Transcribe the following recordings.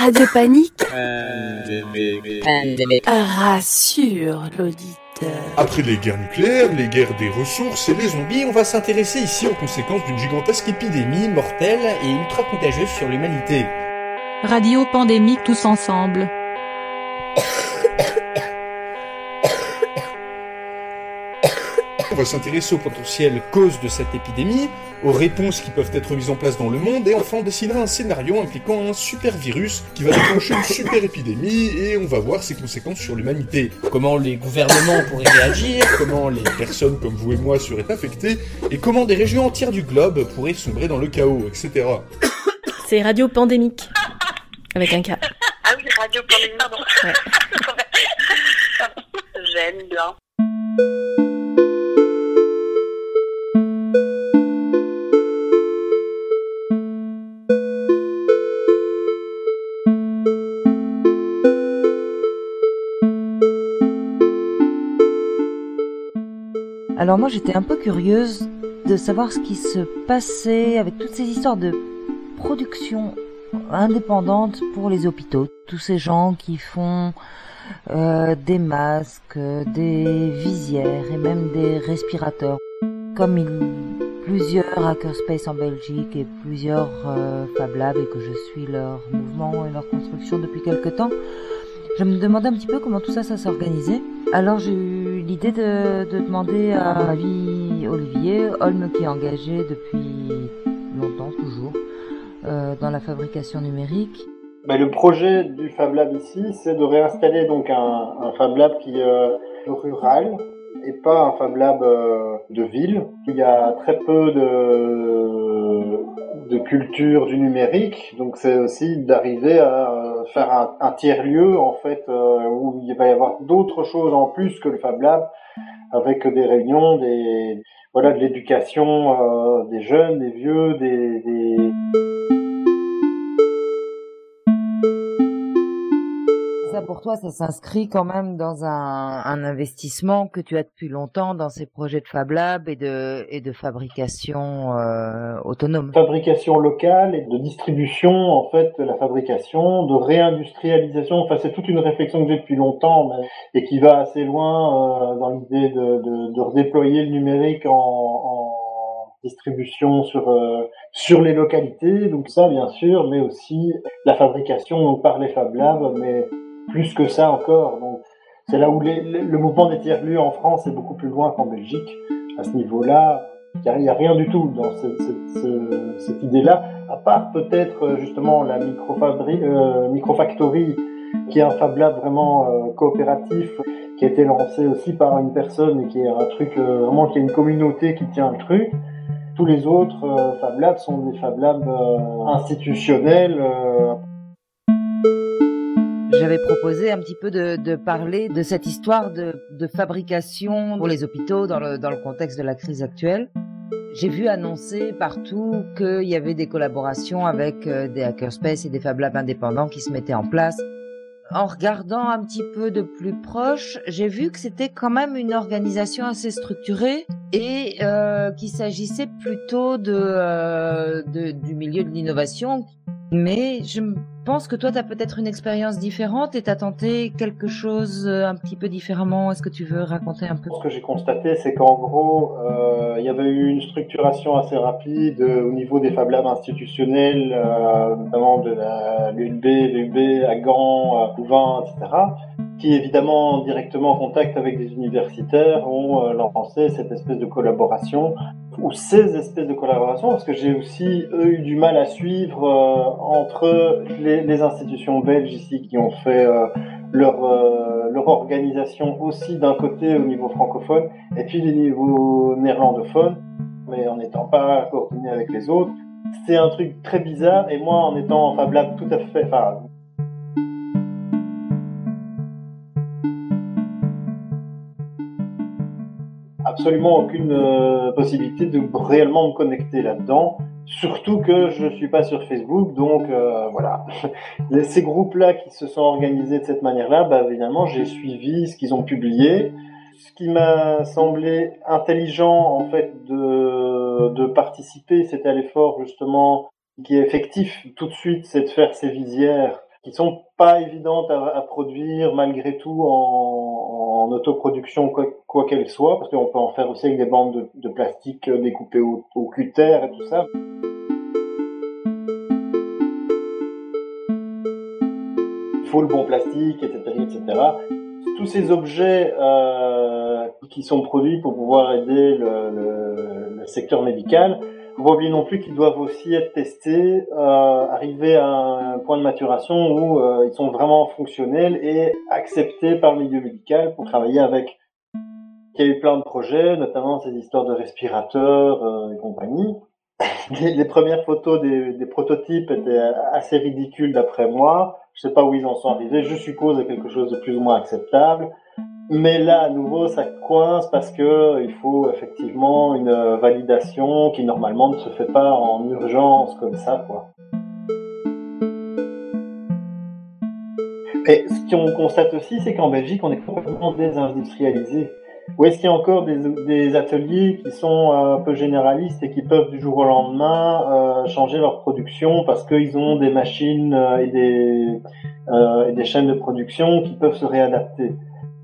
Radio Panique Pandémique. rassure l'auditeur. Après les guerres nucléaires, les guerres des ressources et les zombies, on va s'intéresser ici aux conséquences d'une gigantesque épidémie mortelle et ultra contagieuse sur l'humanité. Radio Pandémique tous ensemble. On va s'intéresser aux potentielles causes de cette épidémie, aux réponses qui peuvent être mises en place dans le monde, et enfin on dessinera un scénario impliquant un super virus qui va déclencher une super épidémie, et on va voir ses conséquences sur l'humanité. Comment les gouvernements pourraient réagir, comment les personnes comme vous et moi seraient affectées, et comment des régions entières du globe pourraient sombrer dans le chaos, etc. C'est Radio Pandémique. Avec un K. Ah oui, Radio Pandémie, pardon. Ouais. J'aime bien. Alors moi j'étais un peu curieuse de savoir ce qui se passait avec toutes ces histoires de production indépendante pour les hôpitaux. Tous ces gens qui font euh, des masques, des visières et même des respirateurs. Comme il, plusieurs hackerspace en Belgique et plusieurs euh, Fab Labs et que je suis leur mouvement et leur construction depuis quelque temps, je me demandais un petit peu comment tout ça, ça s'organisait. Alors j'ai eu l'idée de, de demander à Olivier, Holm qui est engagé depuis longtemps, toujours, euh, dans la fabrication numérique. Ben, le projet du Fab Lab ici, c'est de réinstaller donc un, un Fab Lab qui est euh, rural et pas un Fab Lab euh, de ville. Il y a très peu de, culture du numérique, donc c'est aussi d'arriver à faire un, tiers-lieu en fait euh, où il va y avoir d'autres choses en plus que le Fab Lab, avec des réunions, des voilà de l'éducation euh, des jeunes, des vieux, des... pour toi, ça s'inscrit quand même dans un, investissement que tu as depuis longtemps dans ces projets de Fab Lab et de, fabrication euh, autonome. fabrication locale et de distribution en fait la fabrication, de réindustrialisation. Enfin, c'est toute une réflexion que j'ai depuis longtemps et qui va assez loin euh, dans l'idée de, redéployer le numérique en, distribution sur euh, sur les localités. Donc ça, bien sûr, mais aussi la fabrication par les Fab Labs, mais plus que ça encore. Donc c'est là où le mouvement des tiers-lieux en France est beaucoup plus loin qu'en Belgique. À ce niveau-là, il n'y a, rien du tout dans ce- ce- ce- cette idée-là, à part peut-être euh, justement la microfabri- euh, microfactory, qui est un Fab Lab vraiment euh, coopératif, qui a été lancé aussi par une personne et qui est un truc vraiment qui est une communauté qui tient le truc. Tous les autres Fab Labs sont des Fab Labs institutionnels. J'avais proposé un petit peu de, de parler de cette histoire de, de fabrication pour les hôpitaux dans le, dans le contexte de la crise actuelle. J'ai vu annoncer partout qu'il y avait des collaborations avec euh, des hackerspace et des Fab Labs indépendants qui se mettaient en place. En regardant un petit peu de plus proche, j'ai vu que c'était quand même une organisation assez structurée et euh, qu'il s'agissait plutôt de, euh, de- du milieu de l'innovation. Mais je me pense que toi, tu as peut-être une expérience différente et tu as tenté quelque chose euh, un petit peu différemment? Est-ce que tu veux raconter un peu? Ce que j'ai constaté, c'est qu'en gros, euh, il y avait eu une structuration assez rapide euh, au niveau des Fab Labs institutionnels, notamment de l'ULB, l'UB à Gand, à Louvain, etc., qui évidemment directement en contact avec des universitaires ont euh, lancé cette espèce de collaboration ou ces espèces de collaboration, parce que j'ai aussi eu du mal à suivre euh, entre les, les institutions belges ici qui ont fait euh, leur, euh, leur organisation aussi d'un côté au niveau francophone et puis les niveaux néerlandophones, mais en n'étant pas coordonné avec les autres. C'est un truc très bizarre et moi en étant en Fab Lab tout à fait, enfin absolument aucune euh, possibilité de réellement me connecter là-dedans. Surtout que je suis pas sur Facebook, donc euh, voilà. Ces groupes-là qui se sont organisés de cette manière-là, bah, évidemment, j'ai suivi ce qu'ils ont publié. Ce qui m'a semblé intelligent, en fait, de, de participer, c'était à l'effort, justement, qui est effectif tout de suite, c'est de faire ces visières qui sont pas évidentes à, produire malgré tout en autoproduction quoi qu'elle soit, parce qu'on peut en faire aussi avec des bandes de, plastique découpées au, cutter et tout ça. Il faut le bon plastique, etc., etc. Tous ces objets euh, qui sont produits pour pouvoir aider le secteur médical faut pas oublier non plus qu'ils doivent aussi être testés, euh, arriver à un point de maturation où euh, ils sont vraiment fonctionnels et acceptés par le milieu médical pour travailler avec. Il y a eu plein de projets, notamment ces histoires de respirateurs euh, et compagnie. Les, premières photos des, des, prototypes étaient assez ridicules d'après moi. Je sais pas où ils en sont arrivés. Je suppose à quelque chose de plus ou moins acceptable. Mais là, à nouveau, ça coince parce que il faut effectivement une validation qui normalement ne se fait pas en urgence comme ça, quoi. Et ce qu'on constate aussi, c'est qu'en Belgique, on est complètement désindustrialisé. Ou est-ce qu'il y a encore des, ateliers qui sont un peu généralistes et qui peuvent du jour au lendemain euh, changer leur production parce qu'ils ont des machines euh, et des, euh, et des chaînes de production qui peuvent se réadapter?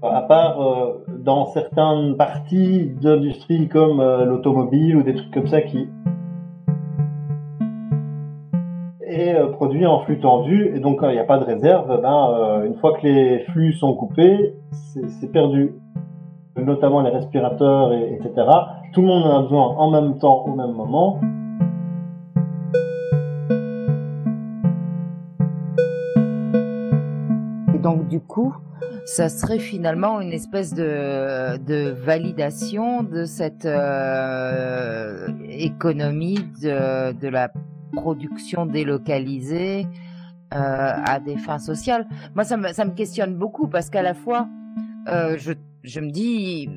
À part euh, dans certaines parties d'industrie comme euh, l'automobile ou des trucs comme ça qui est euh, produit en flux tendu et donc il n'y a pas de réserve, ben, une fois que les flux sont coupés, c'est perdu. Notamment les respirateurs, et, etc. Tout le monde en a besoin en même temps, au même moment. Et donc du coup, ça serait finalement une espèce de, de validation de cette euh, économie de, de la production délocalisée euh, à des fins sociales. Moi, ça me, ça me questionne beaucoup parce qu'à la fois, euh, je, je me dis,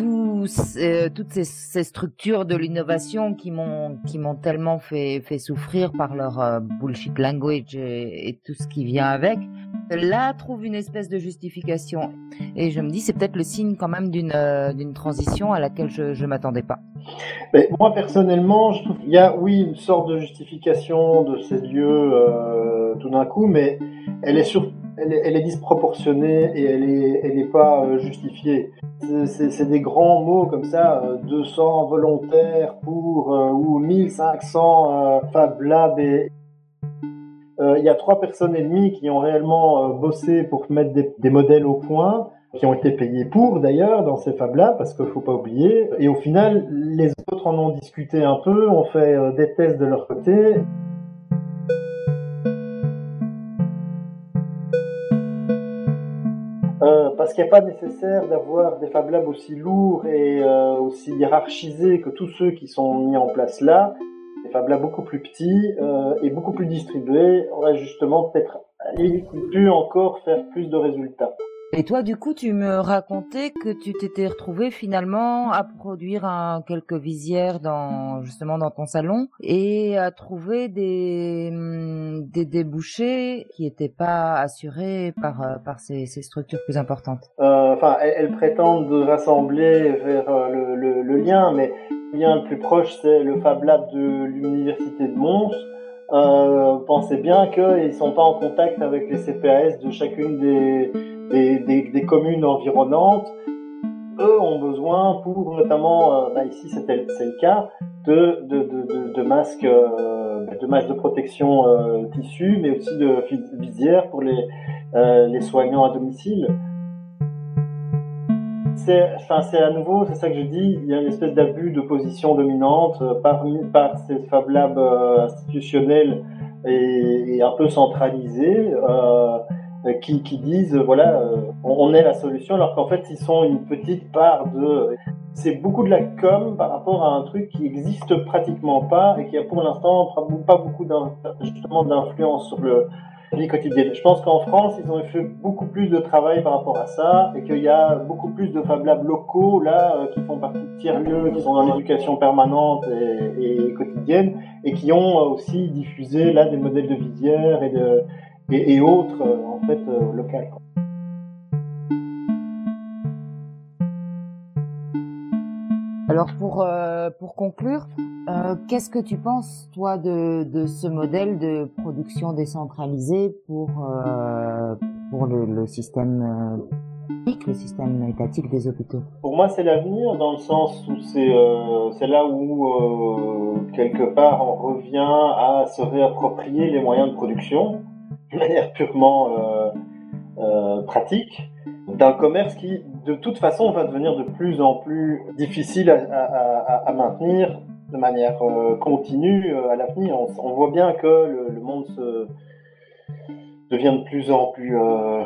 euh, toutes ces, structures de l'innovation qui m'ont qui m'ont tellement fait souffrir par leur euh, bullshit language et, tout ce qui vient avec là trouve une espèce de justification. Et je me dis, c'est peut-être le signe quand même d'une euh, d'une transition à laquelle je ne m'attendais pas. Moi, personnellement, je trouve qu'il y a, oui, une sorte de justification de ces lieux tout d'un coup, mais elle est, sur, elle est, disproportionnée et elle n'est pas euh, justifiée. C'est des grands mots comme ça, 200 volontaires pour, ou 1500 Fab Lab euh, il y a trois personnes et demie qui ont réellement euh, bossé pour mettre des, modèles au point, qui ont été payés pour d'ailleurs dans ces fabs-là, parce qu'il faut pas oublier. Et au final, les autres en ont discuté un peu, ont fait euh, des tests de leur côté. Parce qu'il n'est pas nécessaire d'avoir des Fab Labs aussi lourds et aussi hiérarchisés que tous ceux qui sont mis en place là. Fab Labs beaucoup plus petits euh, et beaucoup plus distribués aurait justement peut-être pu encore faire plus de résultats. Et toi, du coup, tu me racontais que tu t'étais retrouvé finalement à produire quelques visières dans justement dans ton salon et à trouver des hum, des débouchés qui n'étaient pas assurés par euh, par ces, ces structures plus importantes. Euh, enfin, elles, prétendent rassembler vers euh, le, lien, mais le lien le plus proche, c'est le Fab Lab de l'université de Mons. Pensez bien qu'ils ne sont pas en contact avec les CPAS de chacune des des, communes environnantes, eux ont besoin pour notamment, euh, bah ici c'est le cas, de, masques, euh, de masques de protection euh, tissu, mais aussi de visières pour les, euh, les soignants à domicile. C'est, enfin, à nouveau, c'est ça que je dis, il y a une espèce d'abus de position dominante par, par ces Fab Labs institutionnels et, et, un peu centralisés. Euh, qui, disent euh, voilà euh, on est la solution alors qu'en fait ils sont une petite part de c'est beaucoup de la com par rapport à un truc qui existe pratiquement pas et qui a pour l'instant pas beaucoup d'influence sur le vie quotidienne. Je pense qu'en France, ils ont fait beaucoup plus de travail par rapport à ça et qu'il y a beaucoup plus de Fab Labs locaux là qui font partie de tiers-lieux, qui sont dans l'éducation permanente et, et, quotidienne et qui ont aussi diffusé là des modèles de visière et de et, autres euh, en fait euh, locales. Alors pour euh, pour conclure, Euh, Qu'est-ce que tu penses, toi, de, de ce modèle de production décentralisée pour, euh, pour le, le système le système étatique des hôpitaux? Pour moi, c'est l'avenir dans le sens où c'est euh, c'est là où euh, quelque part on revient à se réapproprier les moyens de production de manière purement euh, euh, pratique d'un commerce qui, de toute façon, va devenir de plus en plus difficile à, à- à- à maintenir de manière euh, continue à l'avenir. On, on voit bien que le, le monde se devient de plus en plus, euh,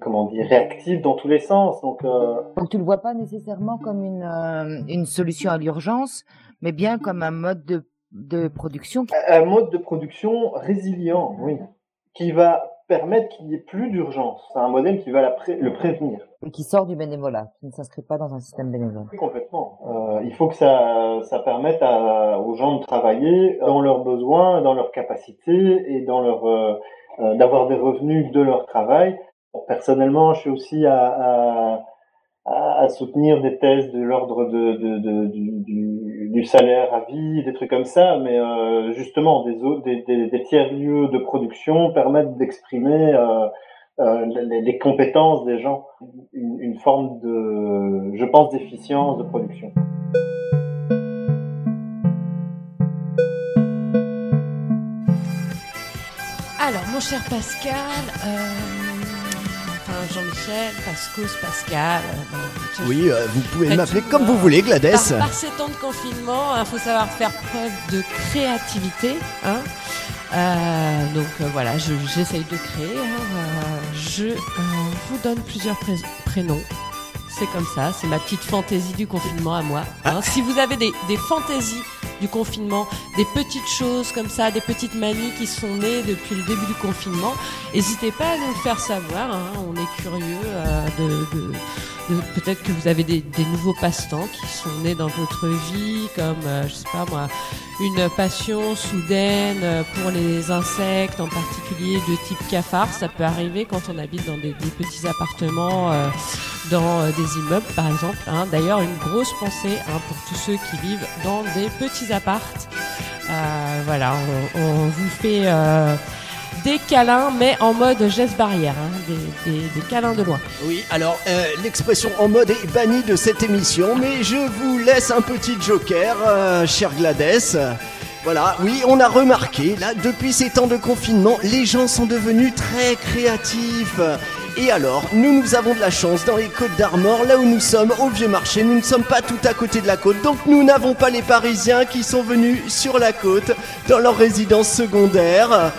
comment dire, réactif dans tous les sens. Donc, euh, Donc tu le vois pas nécessairement comme une, euh, une solution à l'urgence, mais bien comme un mode de, de production un mode de production résilient, oui, qui va permettre qu'il n'y ait plus d'urgence. C'est un modèle qui va la pré- le prévenir. qui sort du bénévolat, qui ne s'inscrit pas dans un système bénévole. Complètement. Euh, il faut que ça, ça permette à- aux gens de travailler dans leurs besoins, dans leurs capacités et dans leur euh, euh, d'avoir des revenus de leur travail. Personnellement, je suis aussi à, à, à- à soutenir des thèses de l'ordre de, de, de- du, du, du salaire à vie, des trucs comme ça, mais euh, justement, des, des, des tiers-lieux de production permettent d'exprimer euh, euh, les, compétences des gens, une, une forme de, je pense, d'efficience de production. Alors, mon cher Pascal, Jean-Michel, Pascos, Pascal. euh, bon, je- Oui, euh, vous pouvez m'appeler comme hein. vous voulez, Gladys. Par, par ces temps de confinement, il faut savoir faire preuve de créativité. Hein Euh, donc voilà, je- j'essaye de créer. hein. Je vous donne plusieurs pré- prénoms. C'est comme ça, c'est ma petite fantaisie du confinement à moi. hein. Si vous avez des, des fantaisies du confinement, des petites choses comme ça, des petites manies qui sont nées depuis le début du confinement, n'hésitez pas à nous le faire savoir. hein. On est curieux euh, de, peut-être que vous avez des, des nouveaux passe-temps qui sont nés dans votre vie, comme euh, je sais pas moi, une passion soudaine euh, pour les insectes, en particulier de type cafard. Ça peut arriver quand on habite dans des, des petits appartements, euh, dans euh, des immeubles par exemple. hein. D'ailleurs, une grosse pensée hein, pour tous ceux qui vivent dans des petits appartes. Euh, voilà, on, on vous fait euh, des câlins, mais en mode geste barrière, hein, des, câlins de loin. Oui, alors euh, l'expression en mode est bannie de cette émission, mais je vous laisse un petit joker, euh, cher Gladys. Voilà, oui, on a remarqué, là, depuis ces temps de confinement, les gens sont devenus très créatifs. Et alors, nous, nous avons de la chance dans les côtes d'Armor, là où nous sommes, au vieux marché, nous ne sommes pas tout à côté de la côte, donc nous n'avons pas les Parisiens qui sont venus sur la côte, dans leur résidence secondaire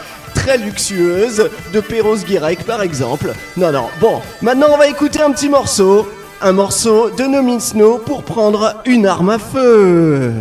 très luxueuse de Perros-Guirec par exemple. Non, non, bon, maintenant on va écouter un petit morceau. Un morceau de No Means No pour prendre une arme à feu.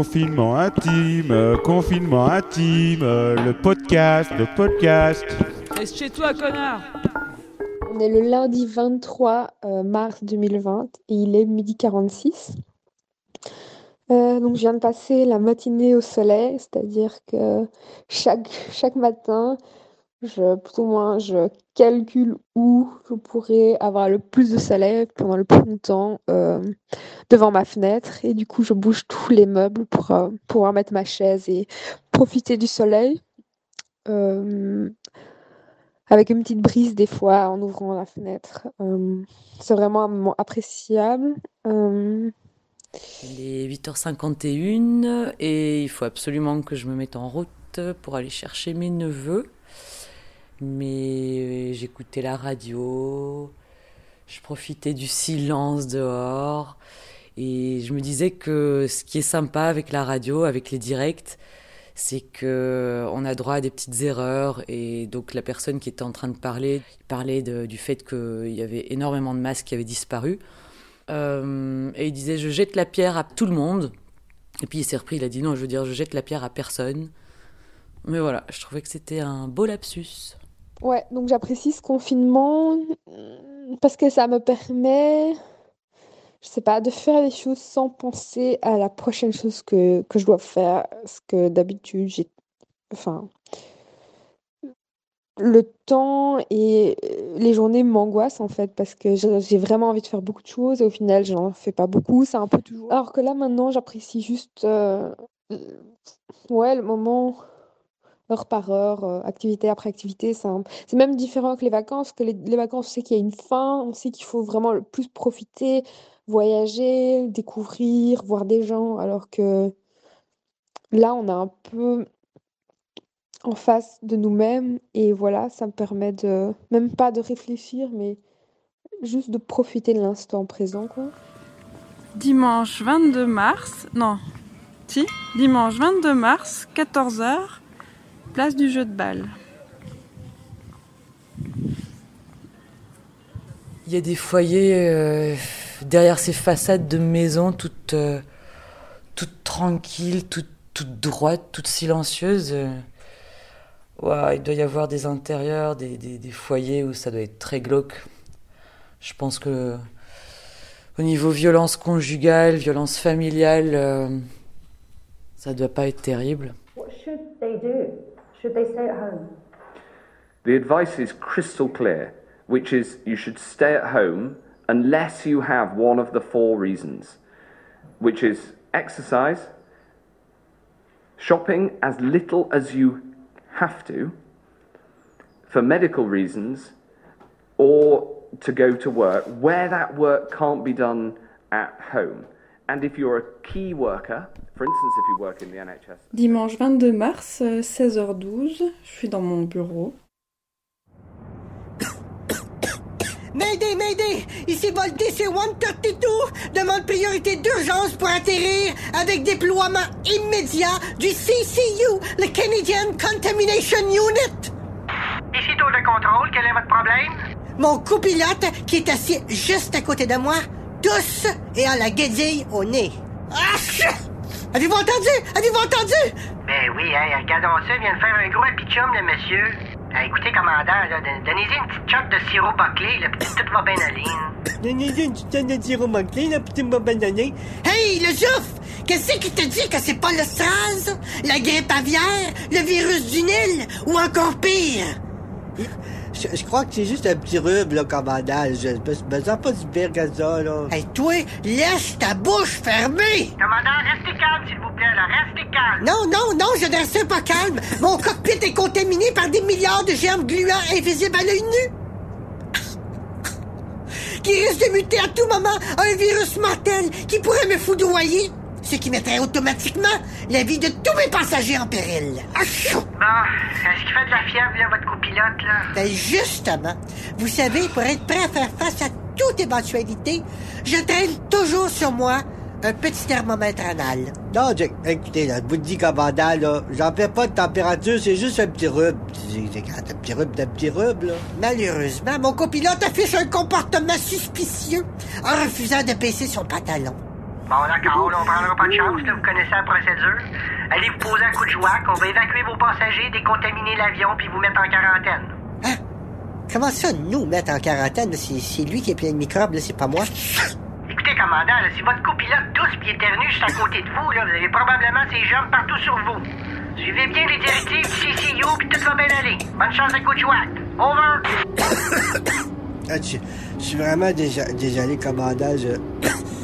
Confinement intime, confinement intime, le podcast, le podcast. Reste chez toi, connard On est le lundi 23 euh, mars 2020 et il est midi 46. Euh, donc je viens de passer la matinée au soleil, c'est-à-dire que chaque, chaque matin, je, plus ou moins, je calcule où je pourrais avoir le plus de soleil pendant le plus longtemps euh, devant ma fenêtre. Et du coup, je bouge tous les meubles pour euh, pouvoir mettre ma chaise et profiter du soleil. Euh, avec une petite brise des fois en ouvrant la fenêtre. C'est vraiment un moment appréciable. Il est 8h51 et il faut absolument que je me mette en route pour aller chercher mes neveux. Mais j'écoutais la radio, je profitais du silence dehors et je me disais que ce qui est sympa avec la radio, avec les directs, c'est que on a droit à des petites erreurs et donc la personne qui était en train de parler parlait du fait qu'il y avait énormément de masques qui avaient disparu. Euh, et il disait je jette la pierre à tout le monde. Et puis il s'est repris, il a dit non, je veux dire je jette la pierre à personne. Mais voilà, je trouvais que c'était un beau lapsus. Ouais, donc j'apprécie ce confinement parce que ça me permet, je sais pas, de faire les choses sans penser à la prochaine chose que, je dois faire. Parce que d'habitude, j'ai, enfin, le temps et les journées m'angoissent en fait parce que j'ai vraiment envie de faire beaucoup de choses et au final, j'en fais pas beaucoup. C'est un peu toujours. Alors que là, maintenant, j'apprécie juste, euh, ouais, le moment heure par heure, euh, activité après activité. C'est même différent que les vacances, que les, vacances, on sait qu'il y a une fin, on sait qu'il faut vraiment le plus profiter, voyager, découvrir, voir des gens, alors que là, on est un peu en face de nous-mêmes et voilà, ça me permet de, même pas de réfléchir, mais juste de profiter de l'instant présent, quoi. Dimanche 22 mars, non, si, dimanche 22 mars, 14h, place du jeu de balle. Il y a des foyers euh, derrière ces façades de maisons toutes, euh, toutes tranquilles, toutes, toutes droites, toutes silencieuses. il doit y avoir des intérieurs, des, des- des foyers où ça doit être très glauque. Je pense que au niveau violence conjugale, violence familiale, euh, ça doit pas être terrible. What should they do? Should they stay at home? The advice is crystal clear, which is you should stay at home unless you have one of the four reasons, which is exercise, shopping as little as you have to, for medical reasons, or to go to work where that work can't be done at home. And if you're a key worker, for instance, if you work in the NHS, Dimanche 22 mars, euh, 16h12, je suis dans mon bureau. Mayday, Mayday! Ici Volté, c'est 132! Demande priorité d'urgence pour atterrir avec déploiement immédiat du CCU, le Canadian Contamination Unit! Ici tour de contrôle, quel est votre problème? Mon copilote, qui est assis juste à côté de moi, tousse et a la guédille au nez. Ah! Avez-vous entendu? Avez-vous entendu? Ben oui, hein, regardons ça, il vient de faire un gros hapichum, le monsieur. Ah, écoutez, commandant, donnez-y une petite shot de sirop bâclé, là, puis tout va bien aller. Donnez-lui une petite tonne de sirop manqué, là, puis m'as banane. Hey, le Zouf! Qu'est-ce qui te dit que c'est pas le SRAS, la grippe aviaire, le virus du Nil, ou encore pire? Je, je crois que c'est juste un petit rhume, là, commandant. Je me, me sens pas si pire que ça, là. Hey, toi, laisse ta bouche fermée! Commandant, restez calme, s'il vous plaît, là, restez calme. Non, non, non, je ne reste pas calme. Mon cockpit est contaminé par des milliards de germes gluants invisibles à l'œil nu. Qui risque de muter à tout moment à un virus mortel qui pourrait me foudroyer. Ce qui mettrait automatiquement la vie de tous mes passagers en péril. Achou! Bon, est-ce qu'il fait de la fièvre, là, votre copilote, là? Ben justement, vous savez, pour être prêt à faire face à toute éventualité, je traîne toujours sur moi un petit thermomètre anal. Non, Jack, écoutez, là, je vous le dis, commandant, là, j'en fais pas de température, c'est juste un petit rhume. C'est un petit rhume d'un petit rhume, là. Malheureusement, mon copilote affiche un comportement suspicieux en refusant de baisser son pantalon. Bon, d'accord, là, on prendra pas de chance, là, vous connaissez la procédure. Allez vous poser un coup de joie, on va évacuer vos passagers, décontaminer l'avion, puis vous mettre en quarantaine. Comment ça, nous mettre en quarantaine? C'est lui qui est plein de microbes, là, c'est pas moi. Écoutez, commandant, là, si votre copilote tousse puis éternue juste à côté de vous, là, vous avez probablement ces germes partout sur vous. Suivez bien les directives du CCU, puis tout va bien aller. Bonne chance à coup de joie. Over! Ah, je, je suis vraiment déjà, désolé, commandant, je...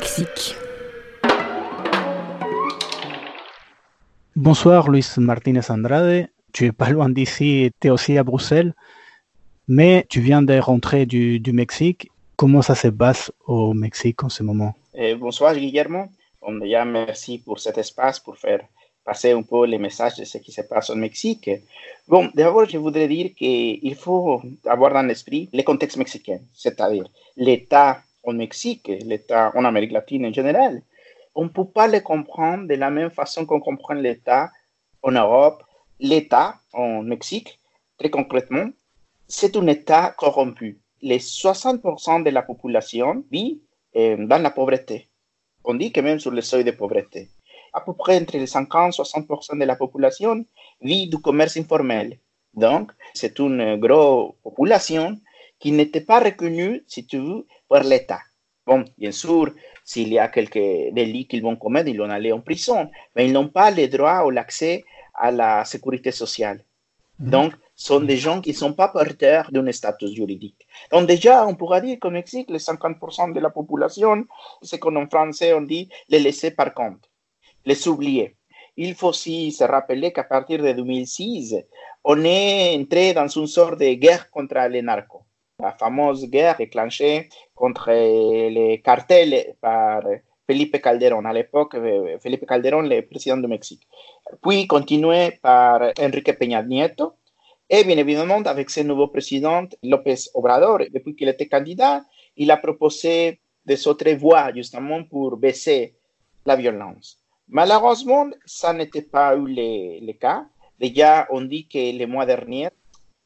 Mexique. Bonsoir Luis Martinez Andrade, tu es pas loin d'ici, tu es aussi à Bruxelles, mais tu viens de rentrer du, du Mexique. Comment ça se passe au Mexique en ce moment? Eh, bonsoir Guillermo. Bon, déjà, merci pour cet espace pour faire passer un peu les messages de ce qui se passe au Mexique. Bon, d'abord, je voudrais dire qu'il faut avoir dans l'esprit le contexte mexicain, c'est-à-dire l'État au Mexique, l'État en Amérique latine en général. On ne peut pas le comprendre de la même façon qu'on comprend l'État en Europe. L'État en Mexique, très concrètement, c'est un État corrompu. Les 60% de la population vit euh, dans la pauvreté. On dit que même sur le seuil de pauvreté. À peu près entre les 50 et 60% de la population vit du commerce informel. Donc, c'est une grosse population qui n'était pas reconnue, si tu veux, par l'État. Bon, bien sûr, s'il y a quelques délits qu'ils vont commettre, ils vont aller en prison, mais ils n'ont pas le droit ou l'accès à la sécurité sociale. Donc, sont des gens qui ne sont pas porteurs d'un statut juridique. Donc, déjà, on pourra dire qu'au Mexique, les 50% de la population, c'est qu'en français, on dit les laisser par compte, les oublier. Il faut aussi se rappeler qu'à partir de 2006, on est entré dans une sorte de guerre contre les narcos. La fameuse guerre déclenchée contre les cartels par Felipe Calderón. À l'époque, Felipe Calderón, le président du Mexique. Puis continué par Enrique Peña Nieto. Et bien évidemment, avec ce nouveau président, López Obrador, depuis qu'il était candidat, il a proposé des autres voies justement pour baisser la violence. Malheureusement, ça n'était pas eu le, le cas. Déjà, on dit que le mois dernier,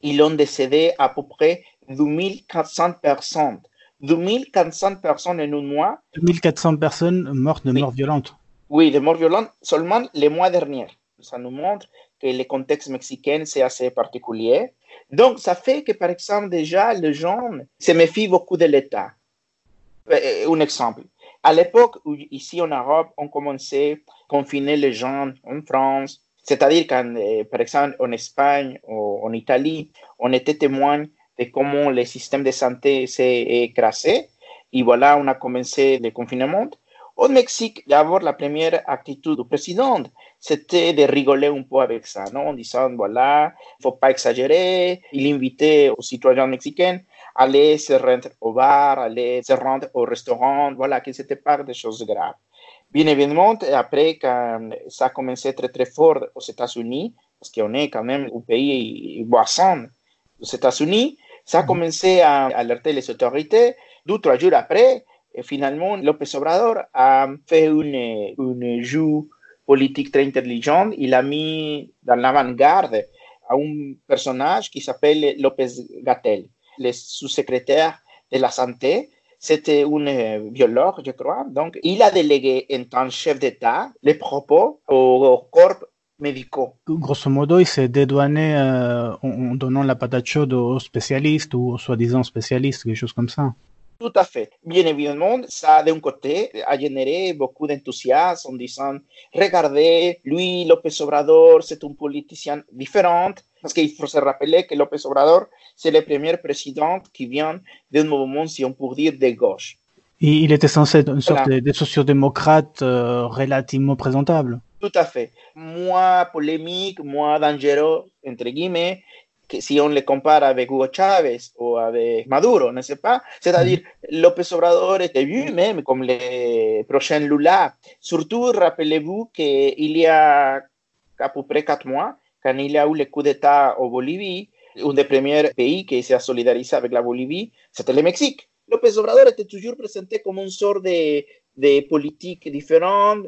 ils ont décédé à peu près 2400 personnes. 2400 personnes en un mois. 2400 personnes mortes de mort violente. Oui, de morts violentes seulement les mois derniers. Ça nous montre que le contexte mexicain, c'est assez particulier. Donc, ça fait que, par exemple, déjà, les gens se méfient beaucoup de l'État. Euh, Un exemple. À l'époque où, ici en Europe, on commençait à confiner les gens en France, c'est-à-dire quand, euh, par exemple, en Espagne ou en Italie, on était témoin de comment le système de santé s'est écrasé. Et voilà, on a commencé le confinement. Au Mexique, d'abord, la première attitude du président, c'était de rigoler un peu avec ça, non? en disant, voilà, il ne faut pas exagérer. Il invitait aux citoyens mexicains à aller se rendre au bar, aller se rendre au restaurant, voilà, que c'était pas des choses graves. Bien évidemment, après, quand ça a commencé très très fort aux États-Unis, parce qu'on est quand même un pays voisin aux États-Unis, ça a commencé à alerter les autorités. Deux, trois jours après, et finalement, López Obrador a fait une, une jeu politique très intelligent. Il a mis dans l'avant-garde un personnage qui s'appelle López Gatell, le sous-secrétaire de la santé. C'était un biologue, je crois. Donc, il a délégué en tant que chef d'État les propos aux corps médicaux. Grosso modo, il s'est dédouané euh, en, en donnant la patate chaude aux spécialistes ou aux soi-disant spécialistes, quelque chose comme ça. Tout à fait. Bien évidemment, ça, d'un côté, a généré beaucoup d'enthousiasme en disant, regardez, lui, López Obrador, c'est un politicien différent. Parce qu'il faut se rappeler que López Obrador, c'est le premier président qui vient d'un mouvement, si on peut dire, de gauche. Et il était censé être une sorte Voilà. de, de sociodémocrate euh, relativement présentable. Tout à fait. Moins polémique, moins dangereux, entre guillemets, que si on les compare avec Hugo Chavez ou avec Maduro, n'est-ce pas C'est-à-dire, López Obrador était vu même comme les prochains Lula. Surtout, rappelez-vous qu'il y a à peu près quatre mois, quand il y a eu le coup d'État au Bolivie, un des premiers pays qui s'est solidarisé avec la Bolivie, c'était le Mexique. López Obrador était toujours présenté comme une sorte de, de politique différente,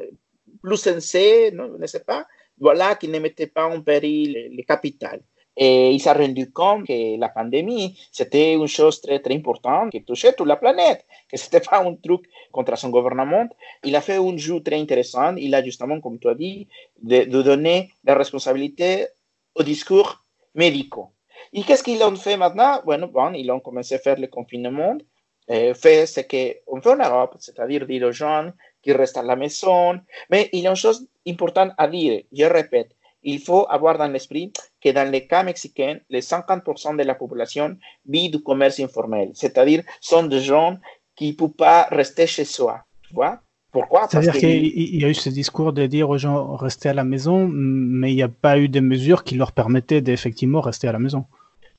plus sensée, non- n'est-ce pas Voilà, qui ne mettait pas en péril les capitales. Et il s'est rendu compte que la pandémie, c'était une chose très, très importante qui touchait toute la planète, que c'était pas un truc contre son gouvernement. Il a fait un jeu très intéressant. Il a justement, comme tu as dit, de, donner la responsabilité aux discours médicaux. Et qu'est-ce qu'ils ont fait maintenant? Bueno, bon, ils ont commencé à faire le confinement, euh, fait ce qu'on fait en Europe, c'est-à-dire dire aux gens qu'ils restent à la maison. Mais il y a une chose importante à dire, je répète, il faut avoir dans l'esprit que dans les cas mexicains, les 50% de la population vit du commerce informel, c'est-à-dire sont des gens qui ne peuvent pas rester chez soi. Tu vois? Pourquoi? C'est-à-dire qu'il il y a eu ce discours de dire aux gens restez à la maison, mais il n'y a pas eu de mesures qui leur permettaient d'effectivement rester à la maison.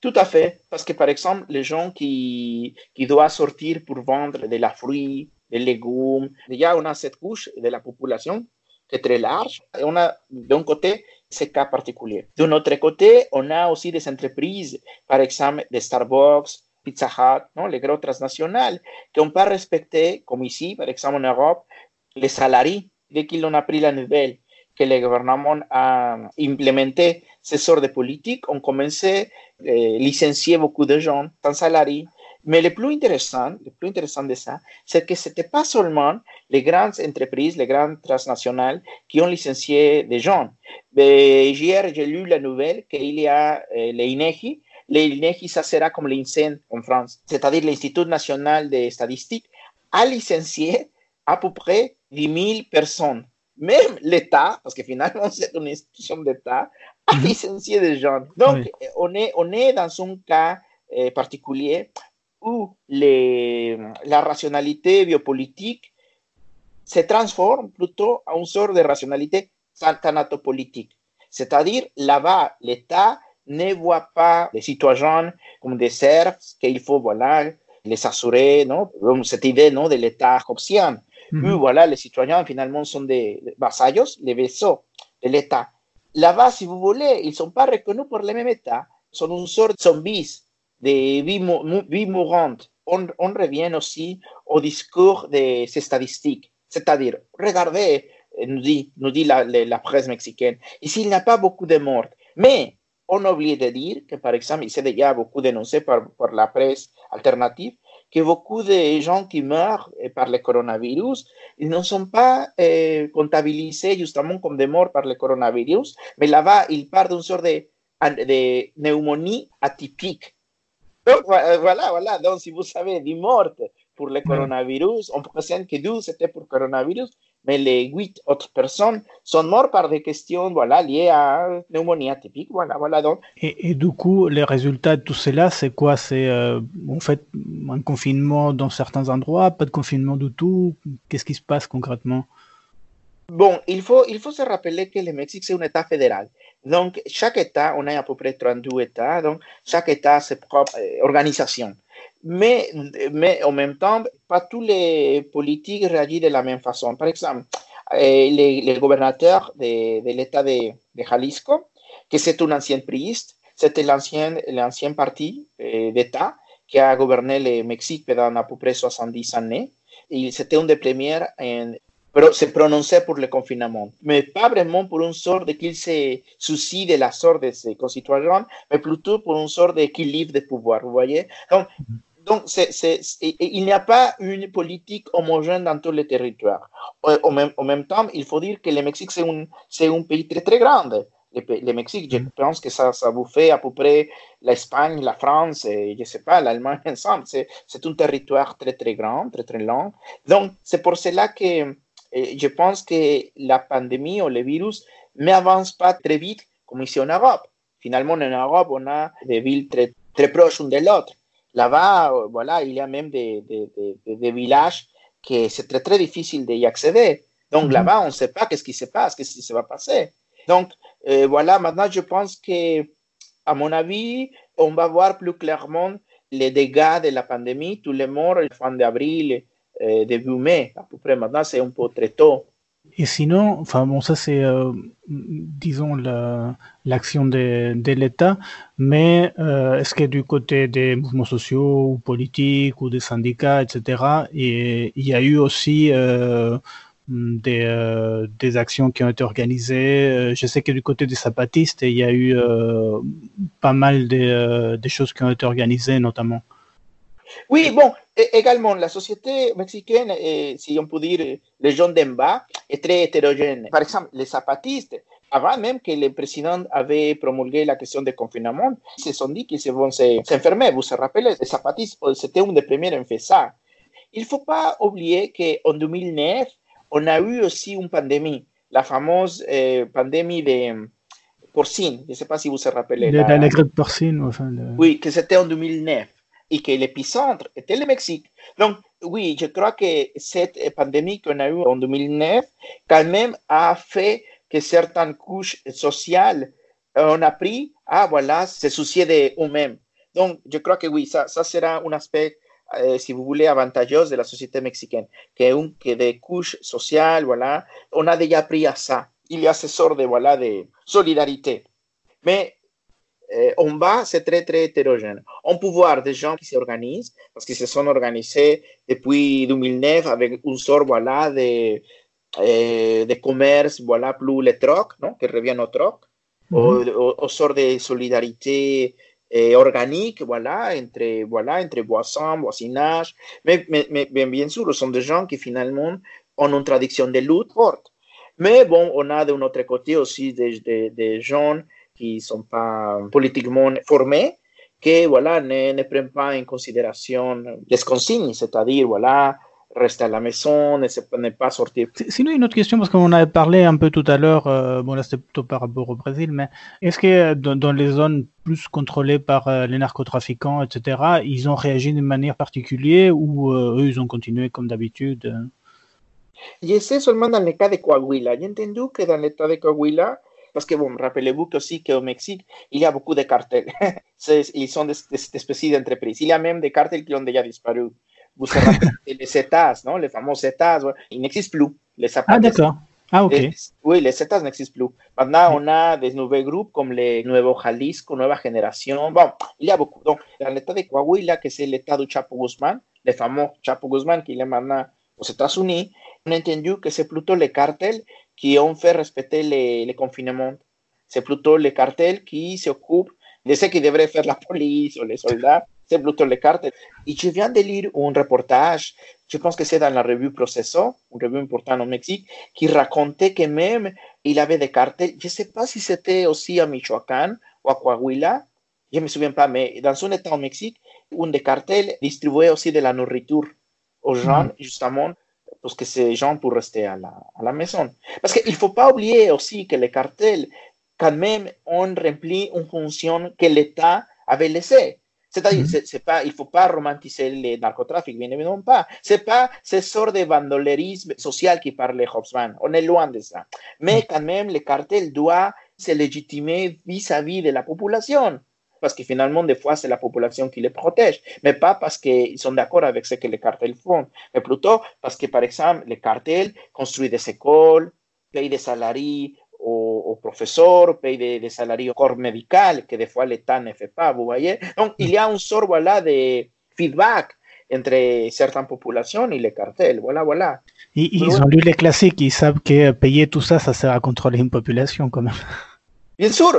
Tout à fait, parce que par exemple, les gens qui, qui doivent sortir pour vendre de la fruits, des légumes, déjà on a cette couche de la population qui est très large. Et on a d'un côté ces cas particuliers. D'un autre côté, on a aussi des entreprises, par exemple des Starbucks, Pizza Hut, non, les gros transnationales, qui n'ont pas respecté, comme ici, par exemple en Europe, les salariés, dès qu'ils ont appris la nouvelle que le gouvernement a implémenté ce sort de politique, ont commencé à licencier beaucoup de gens sans salariés. Mais le plus intéressant, le plus intéressant de ça, c'est que ce n'était pas seulement les grandes entreprises, les grandes transnationales qui ont licencié des gens. Mais hier, j'ai lu la nouvelle qu'il y a euh, le INEGI. Le INEGI, ça sera comme l'INSEN en France, c'est-à-dire l'Institut national des statistiques, a licencié à peu près 10 000 personnes. Même l'État, parce que finalement c'est une institution d'État, a licencié des gens. Donc, Oui. on, est, on est dans un cas euh, particulier où les, la rationalité biopolitique se transforme plutôt en une sorte de rationalité thanatopolitique. C'est-à-dire, là-bas, l'État ne voit pas les citoyens comme des serfs qu'il faut voilà, les assurer, non? Comme cette idée non, de l'État hobbesien. Mhm. Où, voilà, les citoyens finalement sont des vassallos, les vaisseaux de l'État. Là-bas, si vous voulez, ils ne sont pas reconnus par le même État. Sont une sorte de zombies, de mourante. On, on revient aussi au discours de ces statistiques. C'est-à-dire, regardez, nous dit, nous dit la, presse mexicaine, ici, il n'y a pas beaucoup de morts. Mais on oublie de dire que, par exemple, il s'est déjà beaucoup dénoncé par, par la presse alternative, que beaucoup de gens qui meurent eh, par le coronavirus, ils ne sont pas eh, comptabilisés justement comme des morts par le coronavirus, mais là-bas, ils parlent d'une sorte de, de pneumonie atypique. Donc, vo- voilà, voilà. Donc, si vous savez 10 morts pour le coronavirus, on présente que 12 c'était pour coronavirus, mais les 8 autres personnes sont mortes par des questions voilà, liées à pneumonie atypique. Voilà, voilà. Donc, Et, et du coup, les résultats de tout cela, c'est quoi? C'est euh, en fait un confinement dans certains endroits, pas de confinement du tout Qu'est-ce qui se passe concrètement? Bon, il faut, il faut se rappeler que le Mexique, c'est un État fédéral. Donc, chaque État, on a à peu près 32 États, donc chaque État a ses propres euh, organisations. Mais, mais en même temps, pas tous les politiques réagissent de la même façon. Par exemple, euh, les, les gouvernateurs de, de l'État de, de Jalisco, que c'est un ancien priiste, c'était l'ancien, l'ancien parti euh, d'État qui a gouverné le Mexique pendant à peu près 70 années. C'était un des premiers en, pero se prononçait pour le confinement, mais pas vraiment pour une sorte de qu'il se soucie de la sorte de ses concitoyens, mais plutôt pour une sorte d'équilibre de pouvoir, vous voyez? Donc, donc c'est, c'est, c'est- il n'y a pas une politique homogène dans tous les territoires. Euh, Au même, en même temps, il faut dire que le Mexique, c'est un, un pays très, très grand. Le, Mexique, je pense que ça, ça vous fait à peu près l'Espagne, la France, et je ne sais pas, l'Allemagne ensemble. C'est, c'est un territoire très, très grand, très, très long. Donc, c'est pour cela que je pense que la pandémie ou le virus n'avance pas très vite comme ici en Europe. Finalement, en Europe, on a des villes très, très proches l'une de l'autre. Là-bas, voilà, il y a même des, des, des- des villages que c'est très, très difficile d'y accéder. Donc là-bas, on ne sait pas qu'est-ce qui se passe, qu'est-ce qui se va passer. Donc, euh, voilà, maintenant, je pense que à mon avis, on va voir plus clairement les dégâts de la pandémie, tous les morts fin d'avril, début mai, à peu près. Maintenant, c'est un peu très tôt. Et sinon, enfin bon, ça c'est, euh, disons, la- l'action de, l'État, mais euh, est-ce que du côté des mouvements sociaux ou politiques ou des syndicats, etc., et il y a eu aussi euh, des, actions qui ont été organisées. Je sais que du côté des zapatistes, il y a eu pas mal de choses qui ont été organisées, notamment. Oui, bon, é- également, la société mexicaine, eh, si on peut dire, les gens d'en bas, est très hétérogène. Par exemple, les zapatistes, avant même que le président avait promulgué la question de confinement, ils se sont dit qu'ils vont se- s'enfermer. Vous vous rappelez, les zapatistes, oh, c'était un des premiers à faire ça. Il ne faut pas oublier qu'en 2009, on a eu aussi une pandémie, la fameuse eh, pandémie de mm, porcine. Je ne sais pas si vous vous rappelez. La, la- la, la grippe porcine, enfin, le- oui, que c'était en 2009 et que l'épicentre était le Mexique. Donc, oui, je crois que cette pandémie qu'on a eue en 2009, quand même, a fait que certaines couches sociales ont appris à, voilà, se soucier d'eux-mêmes. Donc, je crois que oui, ça, ça sera un aspect, euh, si vous voulez, avantageux de la société mexicaine, que, un, que des couches sociales, voilà, on a déjà appris à ça. Il y a ce sort de, voilà, de solidarité. Mais euh, en bas, c'est très, très hétérogène. On peut voir des gens qui s'organisent, parce qu'ils se sont organisés depuis 2009 avec une sorte, voilà, de, euh, de commerce, voilà, plus le troc, non? qui revient au troc, au, au, au sort de solidarité euh, organique, voilà, entre, voilà, entre voisins, voisinage. Mais, mais, mais, mais bien sûr, ce sont des gens qui finalement ont une tradition de lutte forte. Mais bon, on a d'un autre côté aussi des, des, des gens qui ne sont pas politiquement formés, qui voilà, ne, ne prennent pas en considération les consignes, c'est-à-dire voilà, rester à la maison, ne, se- ne pas sortir. Sinon, une autre question, parce qu'on avait parlé un peu tout à l'heure, euh, bon là c'était plutôt par rapport au Brésil, mais est-ce que euh, dans, dans les zones plus contrôlées par euh, les narcotrafiquants, etc., ils ont réagi d'une manière particulière ou euh, eux ils ont continué comme d'habitude? Je sais seulement dans le cas de Coahuila. J'ai entendu que dans l'état de Coahuila, parce que bon, rappelez-vous que aussi qu'au Mexique, il y a beaucoup de cartels. Ils sont des, des, des espèces d'entreprises. Il y a même des cartels qui ont déjà disparu. Vous rappelez les Zetas, non? Les fameux Zetas, ouais. ils n'existent plus. Les Ah d'accord. Ah ok. les- oui, les Zetas n'existent plus. Maintenant, on a des nouveaux groupes comme les Nuevo Jalisco, Nueva Génération. Bon, il y a beaucoup. Donc, dans l'état de Coahuila, que c'est l'état du Chapo Guzman, le fameux Chapo Guzman qui est maintenant aux États-Unis, on a entendu que c'est plutôt les cartels qui ont fait respecter les, les confinements. C'est plutôt les cartels qui s'occupent de ce que devrait faire la police ou les soldats. C'est plutôt les cartels. Et je viens de lire un reportage, je pense que c'est dans la revue Proceso, une revue importante au Mexique, qui racontait que même il avait des cartels. Je ne sais pas si c'était aussi à Michoacán ou à Coahuila, je ne me souviens pas, mais dans un état au Mexique, un des cartels distribuait aussi de la nourriture aux gens, justement, parce que ces gens pour rester à la, à la maison. Parce qu'il ne faut pas oublier aussi que les cartels, quand même, ont rempli une fonction que l'État avait laissée. C'est-à-dire, c'est- c'est pas, il ne faut pas romantiser le narcotrafic, bien évidemment pas. Ce n'est pas ce sort de bandolerisme social qui parlait Hobsbawm. On est loin de ça. Mais quand même, le cartel doit se légitimer vis-à-vis de la population. Parce que finalement, des fois, c'est la population qui les protège. Mais pas parce qu'ils sont d'accord avec ce que les cartels font. Mais plutôt parce que, par exemple, les cartels construisent des écoles, payent des salariés aux, aux professeurs, payent des, des salariés au corps médical, que des fois l'État ne fait pas, vous voyez. Donc, il y a un sort, voilà, de feedback entre certaines populations et les cartels. Voilà, voilà. Ils, ils ont lu les classiques, ils savent que payer tout ça, ça sert à contrôler une population quand même. Bien sûr,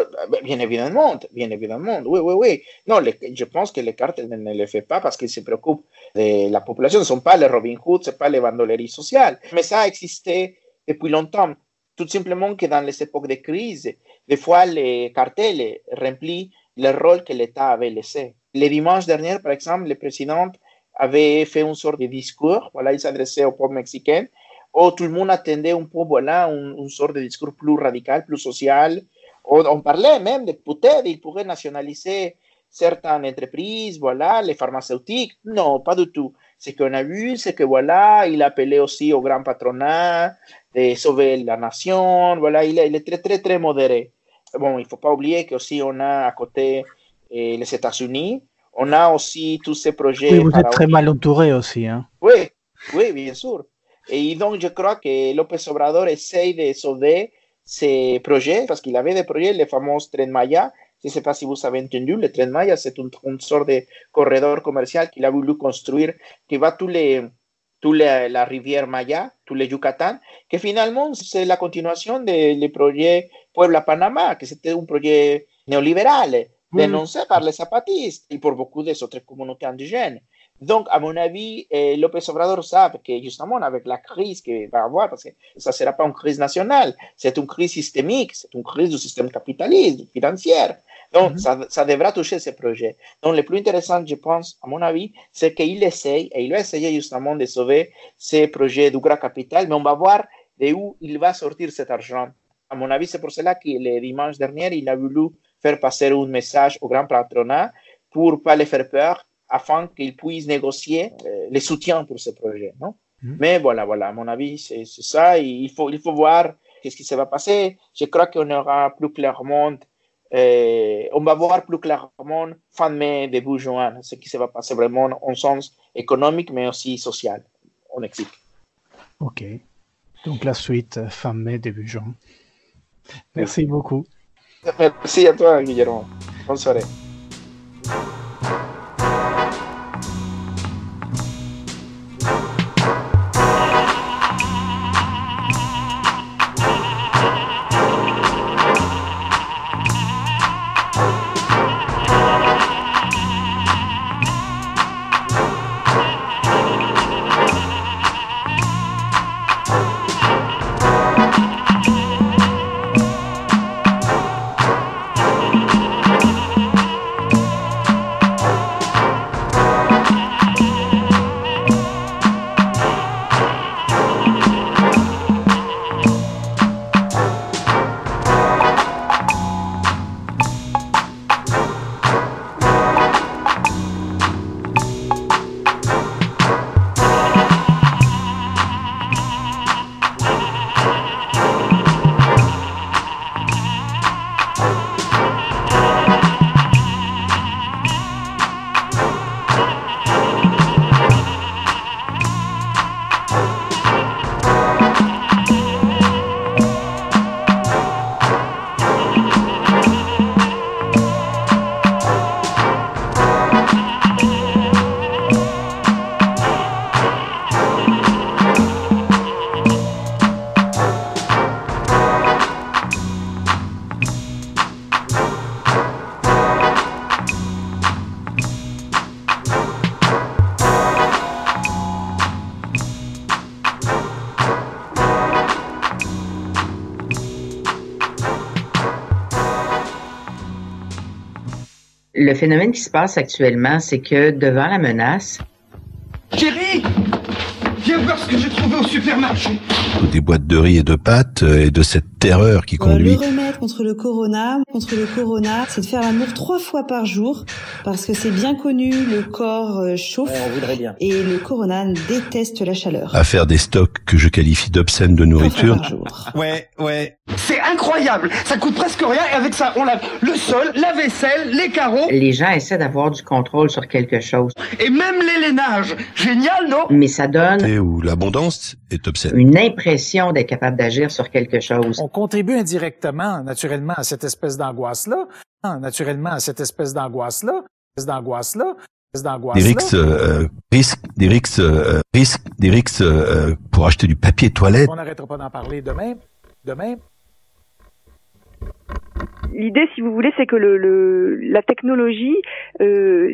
bien évidemment, bien évidemment, oui, oui, oui. Non, les- je pense que les cartels ne, le font pas parce qu'ils se préoccupent de la population. Ce ne sont pas les Robin Hood, ce ne sont pas les bandoleries sociales. Mais ça a existé depuis longtemps. Tout simplement que dans les époques de crise, des fois, les cartels remplissent le rôle que l'État avait laissé. Le dimanche dernier, par exemple, le président avait fait une sorte de discours, voilà, il s'adressait au peuple mexicain, où tout le monde attendait un peu, voilà, une sorte de discours plus radical, plus social, on, on parlait même de peut-être il pourrait nationaliser certaines entreprises, voilà, les pharmaceutiques. Non, pas du tout. Ce qu'on a vu, c'est que voilà, il appelait aussi au grand patronat de sauver la nation, voilà, il est, il est très, très, très modéré. bon, il faut pas oublier qu'aussi on a à côté eh, les États-Unis, on a aussi tous ces projets. Oui, vous êtes très mal entouré aussi. Hein. Oui, oui, bien sûr. Et donc, je crois que López Obrador essaye de sauver ces projets parce qu'il avait des projets, les fameux Tren Maya. Je ne sais pas si vous avez entendu, le Tren Maya, c'est une, une sorte de corridor commercial qu'il a voulu construire qui va tous les, tous les, la rivière Maya, tous les Yucatán, que finalement c'est la continuation du projet Puebla-Panama, que c'était un projet néolibéral dénoncé par les zapatistes et pour beaucoup des autres communautés indigènes. Donc, à mon avis, eh, López Obrador savent que justement avec la crise qu'il va avoir, parce que ça ne sera pas une crise nationale, c'est une crise systémique, c'est une crise du système capitaliste, financier. Donc, ça, ça devra toucher ces projets. Donc, le plus intéressant, je pense, à mon avis, c'est qu'il essaye, et il va essayer justement de sauver ces projets du grand capital, mais on va voir de où il va sortir cet argent. À mon avis, c'est pour cela que le dimanche dernier, il a voulu faire passer un message au grand patronat pour ne pas les faire peur, afin qu'ils puissent négocier euh, les soutiens pour ce projet. Non? Mais voilà, voilà, à mon avis, c'est ça. Il, faut, il faut voir qu'est-ce qui se va passer. Je crois qu'on aura plus clairement, euh, on va voir plus clairement fin mai, début juin, ce qui se va passer vraiment en sens économique, mais aussi social au Mexique. Ok. Donc la suite, euh, fin mai, début juin. Merci beaucoup. Merci à toi, Guillermo. Bonne soirée. Le phénomène qui se passe actuellement, c'est que devant la menace, Chérie Viens voir ce que j'ai trouvé au supermarché. des boîtes de riz et de pâtes euh, et de cette terreur qui conduit Le remède contre le corona, contre le corona, c'est de faire l'amour trois fois par jour parce que c'est bien connu, le corps euh, chauffe et le corona déteste la chaleur. à faire des stocks que je qualifie d'obscènes de nourriture. Ouais, ouais. C'est incroyable. Ça coûte presque rien et avec ça, on lave le sol, la vaisselle, les carreaux les gens essaient d'avoir du contrôle sur quelque chose, et même l'élénage. Génial, non? Mais ça donne Et où l'abondance est obscène. une impression d'être capable d'agir sur quelque chose. On contribue indirectement, naturellement, à cette espèce d'angoisse-là, hein, naturellement, à cette espèce d'angoisse-là, espèce d'angoisse-là, Des d'angoisse-là. risques, euh, risques, des risques, euh, risques, des risques euh, pour acheter du papier toilette. On n'arrêtera pas d'en parler demain. Demain, L'idée, si vous voulez, c'est que le, le- la technologie, euh,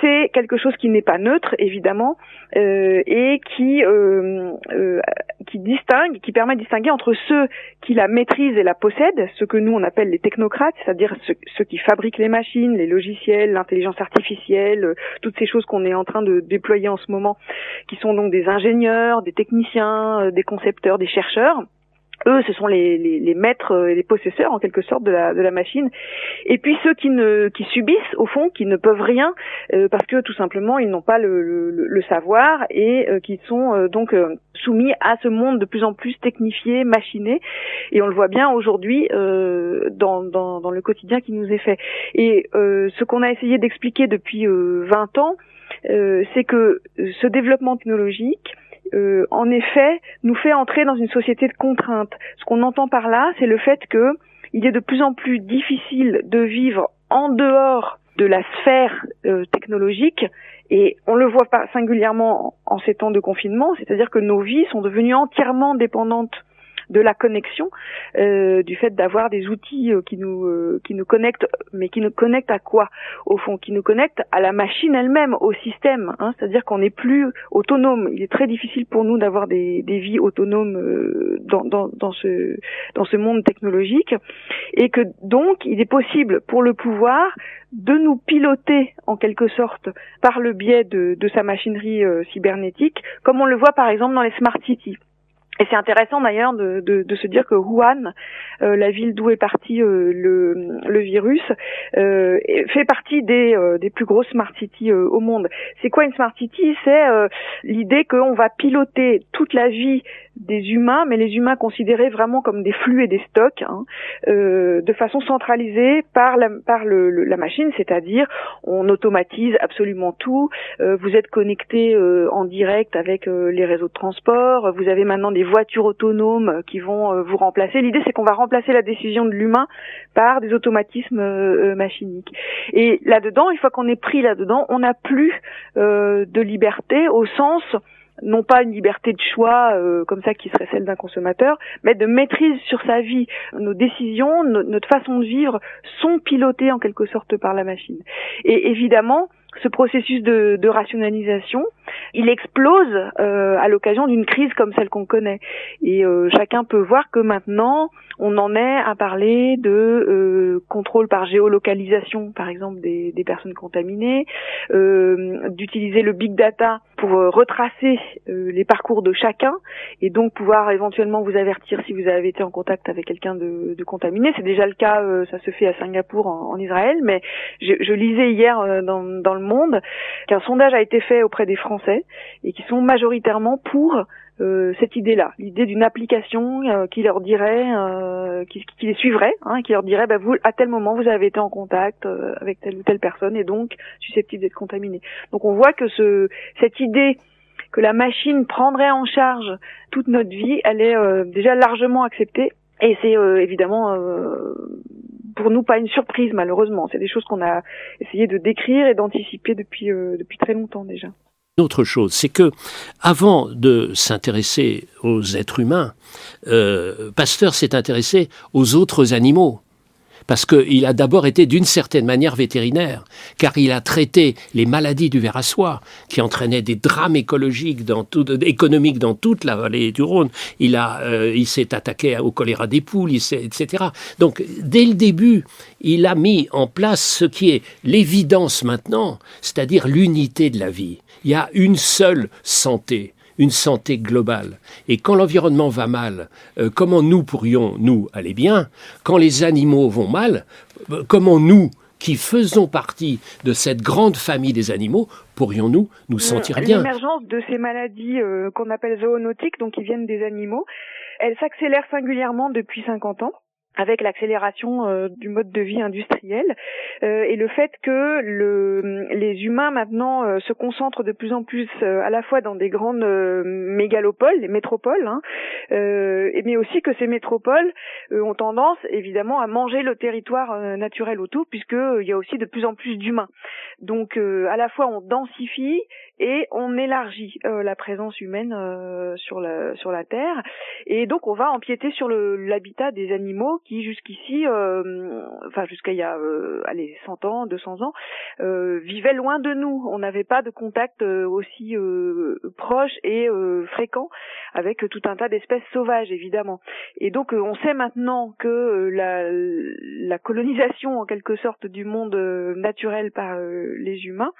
c'est quelque chose qui n'est pas neutre, évidemment, euh, et qui euh, euh, qui distingue, qui permet de distinguer entre ceux qui la maîtrisent et la possèdent, ce que nous on appelle les technocrates, c'est-à-dire ceux, qui fabriquent les machines, les logiciels, l'intelligence artificielle, toutes ces choses qu'on est en train de déployer en ce moment, qui sont donc des ingénieurs, des techniciens, des concepteurs, des chercheurs eux, ce sont les, les, les maîtres et les possesseurs en quelque sorte de la, de la machine. Et puis ceux qui ne qui subissent au fond, qui ne peuvent rien euh, parce que tout simplement ils n'ont pas le, le, le savoir et euh, qui sont euh, donc soumis à ce monde de plus en plus technifié, machiné. Et on le voit bien aujourd'hui dans, dans, dans le quotidien qui nous est fait. Et ce qu'on a essayé d'expliquer depuis 20 ans, c'est que ce développement technologique euh, en effet, nous fait entrer dans une société de contraintes. Ce qu'on entend par là, c'est le fait que il est de plus en plus difficile de vivre en dehors de la sphère euh, technologique et on le voit pas singulièrement en ces temps de confinement, c'est-à-dire que nos vies sont devenues entièrement dépendantes de la connexion, euh, du fait d'avoir des outils euh, qui nous euh, qui nous connectent, mais qui nous connectent à quoi Au fond, qui nous connectent à la machine elle-même, au système. Hein, C'est-à-dire qu'on n'est plus autonome. Il est très difficile pour nous d'avoir des, des vies autonomes euh, dans, dans, dans ce dans ce monde technologique, et que donc il est possible pour le pouvoir de nous piloter en quelque sorte par le biais de, de sa machinerie cybernétique, comme on le voit par exemple dans les smart cities. Et c'est intéressant d'ailleurs de, de, de, se dire que Wuhan, euh, la ville d'où est parti euh, le, le, virus, euh, fait partie des, euh, des plus grosses smart cities au monde. C'est quoi une smart city? C'est l'idée qu'on va piloter toute la vie des humains, mais les humains considérés vraiment comme des flux et des stocks, hein, euh, de façon centralisée par la, par le, la machine, c'est-à-dire on automatise absolument tout. Euh, vous êtes connecté euh, en direct avec euh, les réseaux de transport. Vous avez maintenant des voitures autonomes qui vont euh, vous remplacer. L'idée, c'est qu'on va remplacer la décision de l'humain par des automatismes machiniques. Et là-dedans, une fois qu'on est pris là-dedans, on n'a plus de liberté au sens non pas une liberté de choix euh, comme ça qui serait celle d'un consommateur, mais de maîtrise sur sa vie. Nos décisions, notre façon de vivre sont pilotées en quelque sorte par la machine. Et évidemment, ce processus de, de rationalisation, il explose euh, à l'occasion d'une crise comme celle qu'on connaît. Et euh, chacun peut voir que maintenant, on en est à parler de euh, contrôle par géolocalisation, par exemple, des, des personnes contaminées, euh, d'utiliser le big data pour euh, retracer les parcours de chacun et donc pouvoir éventuellement vous avertir si vous avez été en contact avec quelqu'un de, de, contaminé. C'est déjà le cas, ça se fait à Singapour, en, en Israël, mais je, je lisais hier dans, dans le monde qu'un sondage a été fait auprès des Français et qui sont majoritairement pour euh, cette idée-là, l'idée d'une application euh, qui leur dirait, euh, qui, qui, les suivrait, hein, qui leur dirait, bah, vous, à tel moment, vous avez été en contact euh, avec telle ou telle personne et donc susceptible d'être contaminé. Donc on voit que ce, cette idée que la machine prendrait en charge toute notre vie, elle est déjà largement acceptée et c'est évidemment pour nous pas une surprise malheureusement. C'est des choses qu'on a essayé de décrire et d'anticiper depuis depuis très longtemps déjà autre chose, c'est que avant de s'intéresser aux êtres humains, euh, Pasteur s'est intéressé aux autres animaux. Parce qu'il a d'abord été d'une certaine manière vétérinaire, car il a traité les maladies du ver à soie, qui entraînaient des drames écologiques dans tout, économiques dans toute la vallée du Rhône. Il a, euh, il s'est attaqué au choléra des poules, etc. Donc, dès le début, il a mis en place ce qui est l'évidence maintenant, c'est-à-dire l'unité de la vie il y a une seule santé, une santé globale. Et quand l'environnement va mal, euh, comment nous pourrions, nous, aller bien? Quand les animaux vont mal, euh, comment nous, qui faisons partie de cette grande famille des animaux, pourrions-nous nous sentir bien? L'émergence de ces maladies euh, qu'on appelle zoonotiques, donc qui viennent des animaux, elle s'accélère singulièrement depuis 50 ans avec l'accélération euh, du mode de vie industriel euh, et le fait que le, les humains maintenant euh, se concentrent de plus en plus à la fois dans des grandes mégalopoles, les métropoles, hein, mais aussi que ces métropoles ont tendance évidemment à manger le territoire naturel autour puisqu'il y a aussi de plus en plus d'humains. Donc à la fois on densifie et on élargit euh, la présence humaine euh, sur la sur la terre. Et donc on va empiéter sur l'habitat des animaux qui jusqu'ici euh, enfin jusqu'à il y a allez 100 ans 200 ans vivaient loin de nous. On n'avait pas de contact aussi proche et fréquent avec tout un tas d'espèces sauvages évidemment. Et donc on sait maintenant que la la colonisation en quelque sorte du monde naturel par les humains,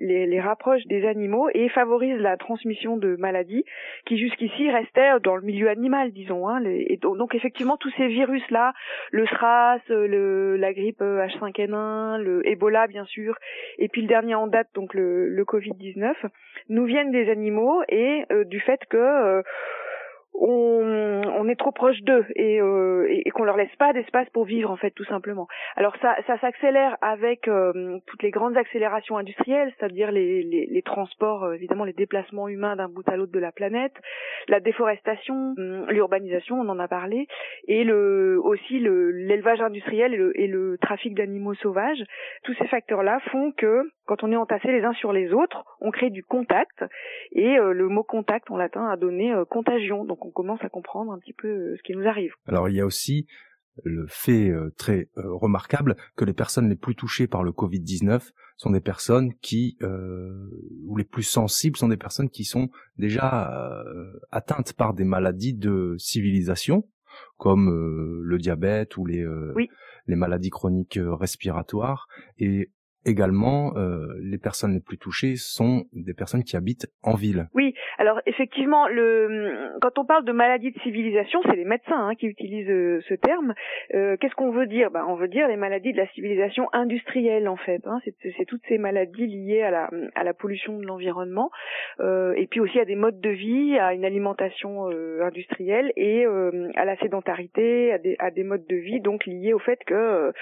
les, les rapproche des animaux et favorise la transmission de maladies qui jusqu'ici restaient dans le milieu animal, disons. Hein, donc, effectivement, tous ces virus-là, le SRAS, la grippe H5N1, le Ebola bien sûr, et puis le dernier en date, donc le, le Covid-19, nous viennent des animaux et euh, du fait que euh, on, on, est trop proche d'eux et, euh, et, qu'on leur laisse pas d'espace pour vivre en fait tout simplement. Alors ça, ça s'accélère avec euh, toutes les grandes accélérations industrielles, c'est-à-dire les, les, les, transports, euh, évidemment les déplacements humains d'un bout à l'autre de la planète, la déforestation, hum, l'urbanisation, on en a parlé, et le aussi l'élevage industriel et le, et le trafic d'animaux sauvages. Tous ces facteurs-là font que quand on est entassés les uns sur les autres, on crée du contact et euh, le mot contact en latin a donné contagion. Donc on commence à comprendre un petit peu euh, ce qui nous arrive. Alors il y a aussi le fait euh, très euh, remarquable que les personnes les plus touchées par le Covid-19 sont des personnes qui, ou les plus sensibles, sont des personnes qui sont déjà atteintes par des maladies de civilisation, comme le diabète ou les, les maladies chroniques respiratoires. Et également, euh, les personnes les plus touchées sont des personnes qui habitent en ville. Oui, alors effectivement, le, quand on parle de maladies de civilisation, c'est les médecins hein, qui utilisent euh, ce terme. Euh, Qu'est-ce qu'on veut dire? Ben, On veut dire les maladies de la civilisation industrielle, en fait. Hein. C'est toutes ces maladies liées à la, à la pollution de l'environnement, euh, et puis aussi à des modes de vie, à une alimentation euh, industrielle et à la sédentarité, à des, à des modes de vie donc liés au fait que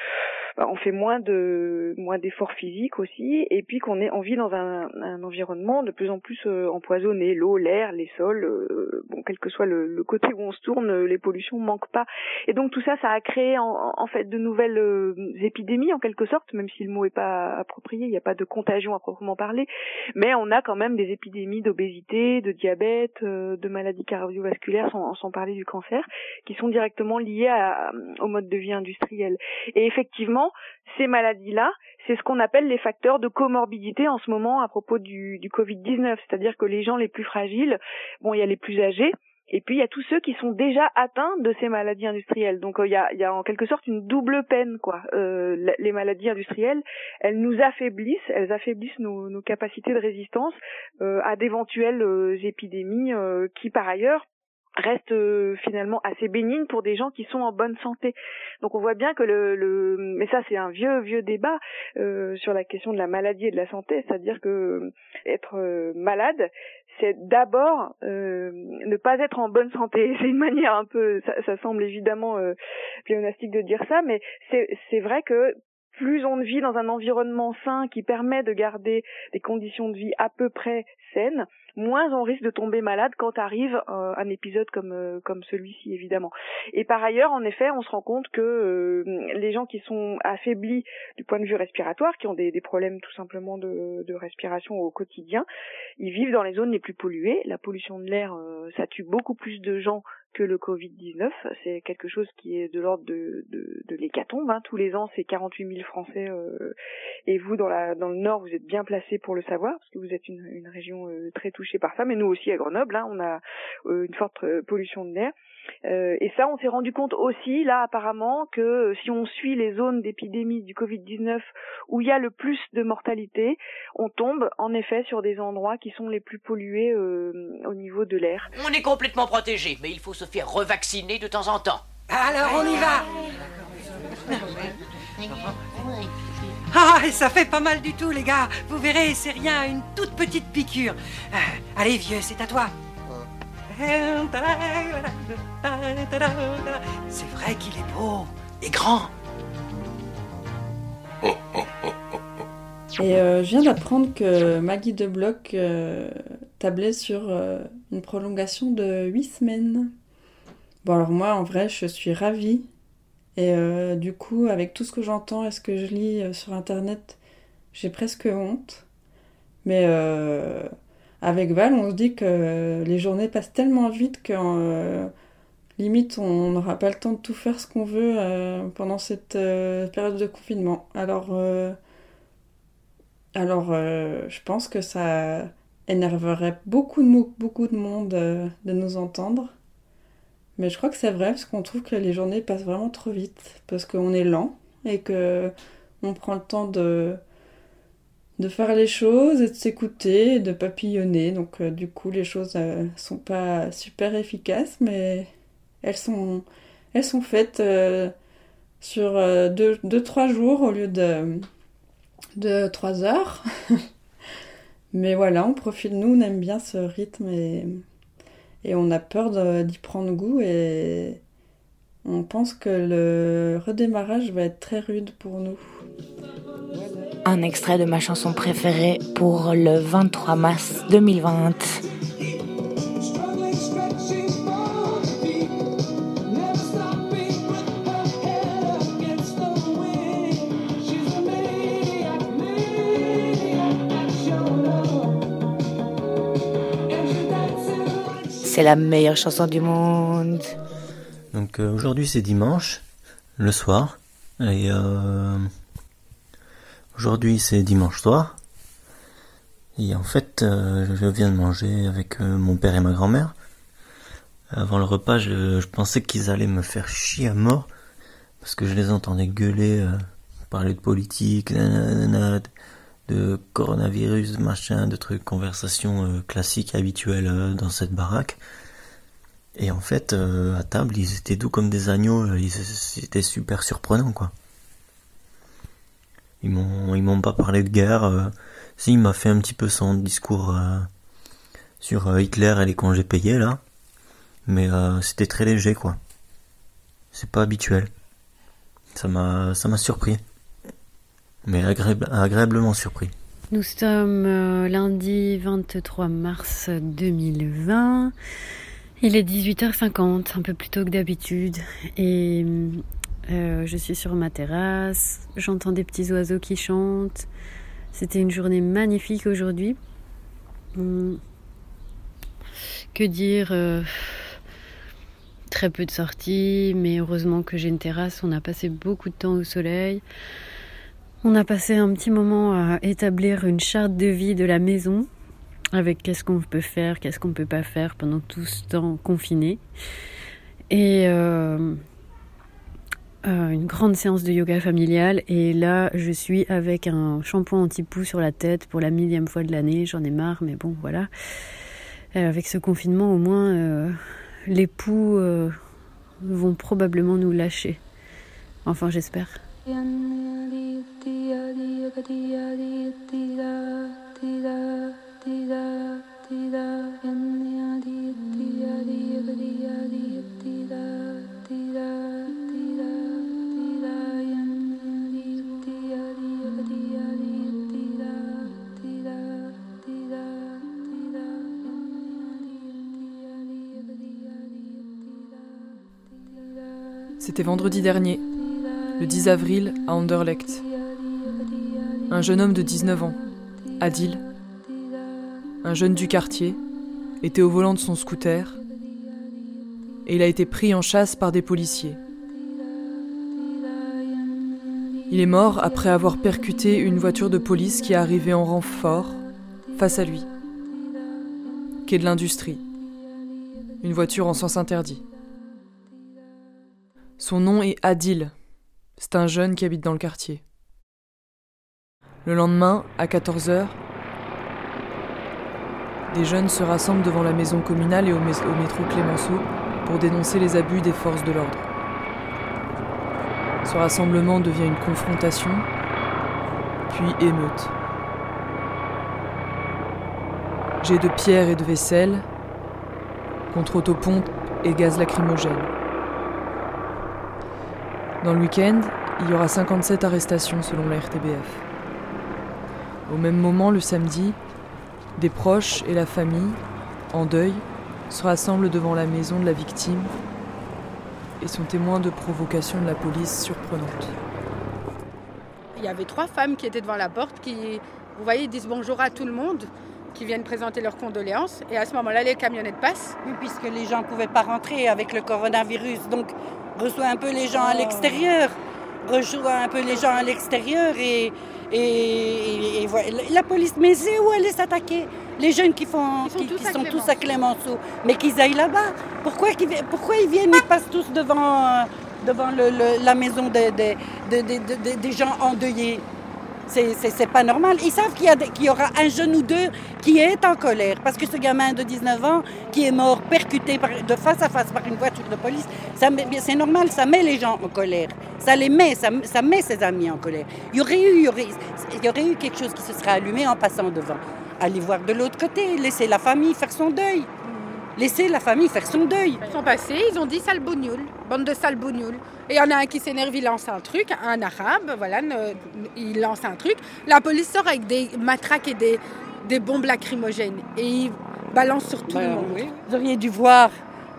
ben, on fait moins de moins d'efforts physique aussi, et puis qu'on est on vit dans un, environnement de plus en plus euh, empoisonné, l'eau, l'air, les sols, euh, bon quel que soit le, côté où on se tourne, les pollutions manquent pas. Et donc tout ça, ça a créé en, fait de nouvelles euh, épidémies en quelque sorte, même si le mot est pas approprié, il n'y a pas de contagion à proprement parler, mais on a quand même des épidémies d'obésité, de diabète, de maladies cardiovasculaires, sans, sans, parler du cancer, qui sont directement liées à, au mode de vie industriel. Et effectivement, ces maladies-là, c'est ce qu'on appelle les facteurs de comorbidité en ce moment à propos du, du Covid-19, c'est-à-dire que les gens les plus fragiles, bon, il y a les plus âgés, et puis il y a tous ceux qui sont déjà atteints de ces maladies industrielles. Donc euh, il y, a, en quelque sorte une double peine, quoi. Euh, les maladies industrielles, elles nous affaiblissent, elles affaiblissent nos, capacités de résistance euh, à d'éventuelles épidémies qui, par ailleurs, reste euh, finalement assez bénigne pour des gens qui sont en bonne santé. Donc on voit bien que le, le mais ça c'est un vieux vieux débat euh, sur la question de la maladie et de la santé, c'est-à-dire que euh, être malade, c'est d'abord ne pas être en bonne santé. C'est une manière un peu, ça, ça semble évidemment pléonastique de dire ça, mais c'est c'est vrai que plus on vit dans un environnement sain qui permet de garder des conditions de vie à peu près saines, moins on risque de tomber malade quand arrive euh, un épisode comme euh, comme celui-ci évidemment. Et par ailleurs, en effet, on se rend compte que euh, les gens qui sont affaiblis du point de vue respiratoire, qui ont des, des problèmes tout simplement de, de, respiration au quotidien, ils vivent dans les zones les plus polluées. La pollution de l'air, ça tue beaucoup plus de gens que le Covid-19. C'est quelque chose qui est de l'ordre de, de, de l'hécatombe. Hein. Tous les ans, c'est 48 000 Français. Euh, et vous, dans, la, dans le Nord, vous êtes bien placé pour le savoir, parce que vous êtes une, une région euh, très touchée par ça. Mais nous aussi, à Grenoble, hein, on a euh, une forte pollution de l'air. Euh, et ça, on s'est rendu compte aussi, là, apparemment, que si on suit les zones d'épidémie du Covid-19 où il y a le plus de mortalité, on tombe en effet sur des endroits qui sont les plus pollués euh, au niveau de l'air. On est complètement protégé, mais il faut faire revacciner de temps en temps. Alors on y va Ah, ça fait pas mal du tout, les gars. Vous verrez, c'est rien, une toute petite piqûre. Euh, allez, vieux, c'est à toi. C'est vrai qu'il est beau et grand. Et euh, je viens d'apprendre que Maggie de Bloch euh, tablait sur euh, une prolongation de 8 semaines. Bon alors moi en vrai je suis ravie. Et du coup avec tout ce que j'entends et ce que je lis sur internet, j'ai presque honte. Mais avec Val, on se dit que les journées passent tellement vite que euh, limite on n'aura pas le temps de tout faire ce qu'on veut euh, pendant cette euh, période de confinement. Alors, alors je pense que ça énerverait beaucoup de, beaucoup de monde de nous entendre. Mais je crois que c'est vrai parce qu'on trouve que les journées passent vraiment trop vite parce qu'on est lent et que on prend le temps de de faire les choses et de s'écouter et de papillonner. Donc euh, du coup, les choses euh, sont pas super efficaces, mais elles sont, elles sont faites euh, sur 2-3 jours au lieu de, de 3 heures. mais voilà, on profite, nous, on aime bien ce rythme et, et on a peur d'y prendre goût et on pense que le redémarrage va être très rude pour nous. Un extrait de ma chanson préférée pour le 23 mars 2020. La meilleure chanson du monde. Donc euh, aujourd'hui c'est dimanche, le soir, et euh, aujourd'hui c'est dimanche soir. Et en fait, euh, je viens de manger avec mon père et ma grand-mère. Avant le repas, je, je pensais qu'ils allaient me faire chier à mort parce que je les entendais gueuler, parler de politique, nanana, de coronavirus, machin, de trucs, conversations classiques habituelles dans cette baraque. Et en fait, euh, à table, ils étaient doux comme des agneaux, euh, c'était super surprenant, quoi. Ils m'ont, m'ont pas parlé de guerre. Euh, si, m'a fait un petit peu son discours sur Hitler et les congés payés, là. Mais c'était très léger, quoi. C'est pas habituel. Ça m'a, ça m'a surpris. Mais agréablement surpris. Nous sommes lundi 23 mars 2020. Il est 18h50, un peu plus tôt que d'habitude, et euh, je suis sur ma terrasse, j'entends des petits oiseaux qui chantent. C'était une journée magnifique aujourd'hui. Hum. Que dire euh, Très peu de sorties, mais heureusement que j'ai une terrasse. On a passé beaucoup de temps au soleil. On a passé un petit moment à établir une charte de vie de la maison avec qu'est-ce qu'on peut faire, qu'est-ce qu'on peut pas faire pendant tout ce temps confiné. Et euh, euh, une grande séance de yoga familial. Et là, je suis avec un shampoing anti-poux sur la tête pour la millième fois de l'année. J'en ai marre, mais bon, voilà. Euh, avec ce confinement, au moins, les poux vont probablement nous lâcher. Enfin, j'espère. C'était vendredi dernier, le 10 avril, à Anderlecht. Un jeune homme de 19 ans, Adil, un jeune du quartier, était au volant de son scooter et il a été pris en chasse par des policiers. Il est mort après avoir percuté une voiture de police qui est arrivée en renfort face à lui. Quai de l'industrie. Une voiture en sens interdit. Son nom est Adil. C'est un jeune qui habite dans le quartier. Le lendemain, à 14h, des jeunes se rassemblent devant la maison communale et au, métro Clémenceau pour dénoncer les abus des forces de l'ordre. Ce rassemblement devient une confrontation, puis émeute. Jet de pierre et de vaisselle, contre autopompe et gaz lacrymogène. Dans le week-end, il y aura 57 arrestations selon la RTBF. Au même moment, le samedi, des proches et la famille, en deuil, se rassemblent devant la maison de la victime et sont témoins de provocations de la police surprenantes. Il y avait trois femmes qui étaient devant la porte qui, vous voyez, disent bonjour à tout le monde, qui viennent présenter leurs condoléances. Et à ce moment-là, les camionnettes passent. Oui, puisque les gens ne pouvaient pas rentrer avec le coronavirus. Donc, reçoit un peu les gens à l'extérieur. Reçoit un peu les gens à l'extérieur et, et, la police, mais c'est où elle est s'attaquer? Les jeunes qui, font, qui, sont, tous à Clémenceau, mais qu'ils aillent là-bas. Pourquoi, pourquoi ils viennent, ils passent tous devant, devant la maison des gens endeuillés C'est pas normal. Ils savent qu'il y, aura un jeune ou deux qui est en colère. Parce que ce gamin de 19 ans qui est mort percuté de face à face par une voiture de police, c'est normal, ça met les gens en colère. Ça les met, ça, met ses amis en colère. Il y aurait eu, eu quelque chose qui se serait allumé en passant devant. Aller voir de l'autre côté, laisser la famille faire son deuil. Laisser la famille faire son deuil. Ils sont passés, ils ont dit sale bougnoul, bande de sale bougnoul. Et il y en a un qui s'énerve, il lance un truc, un arabe, voilà, il lance un truc. La police sort avec des matraques et des, des bombes lacrymogènes. Et il balance sur tout le Ben monde. oui. Vous auriez dû voir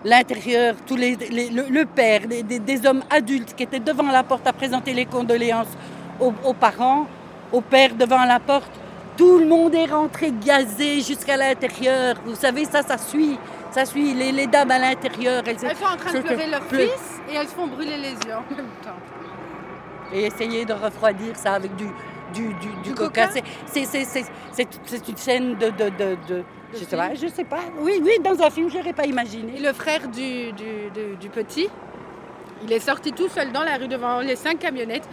l'intérieur, tous les, les- le, le père, des, des- des hommes adultes qui étaient devant la porte à présenter les condoléances aux, aux parents, au père devant la porte. Tout le monde est rentré gazé jusqu'à l'intérieur. Vous savez, ça, ça suit. Ça suit les, les dames à l'intérieur. Elles sont en train de pleurer leur Pleu- fils et elles se font brûler les yeux en même temps. et essayer de refroidir ça avec du, du, du, du coca. C'est- une scène de... de, de, de- je, sais pas, je sais pas. Oui, oui, dans un film, je n'aurais pas imaginé. Et le frère du, du, petit, il est sorti tout seul dans la rue devant les cinq camionnettes.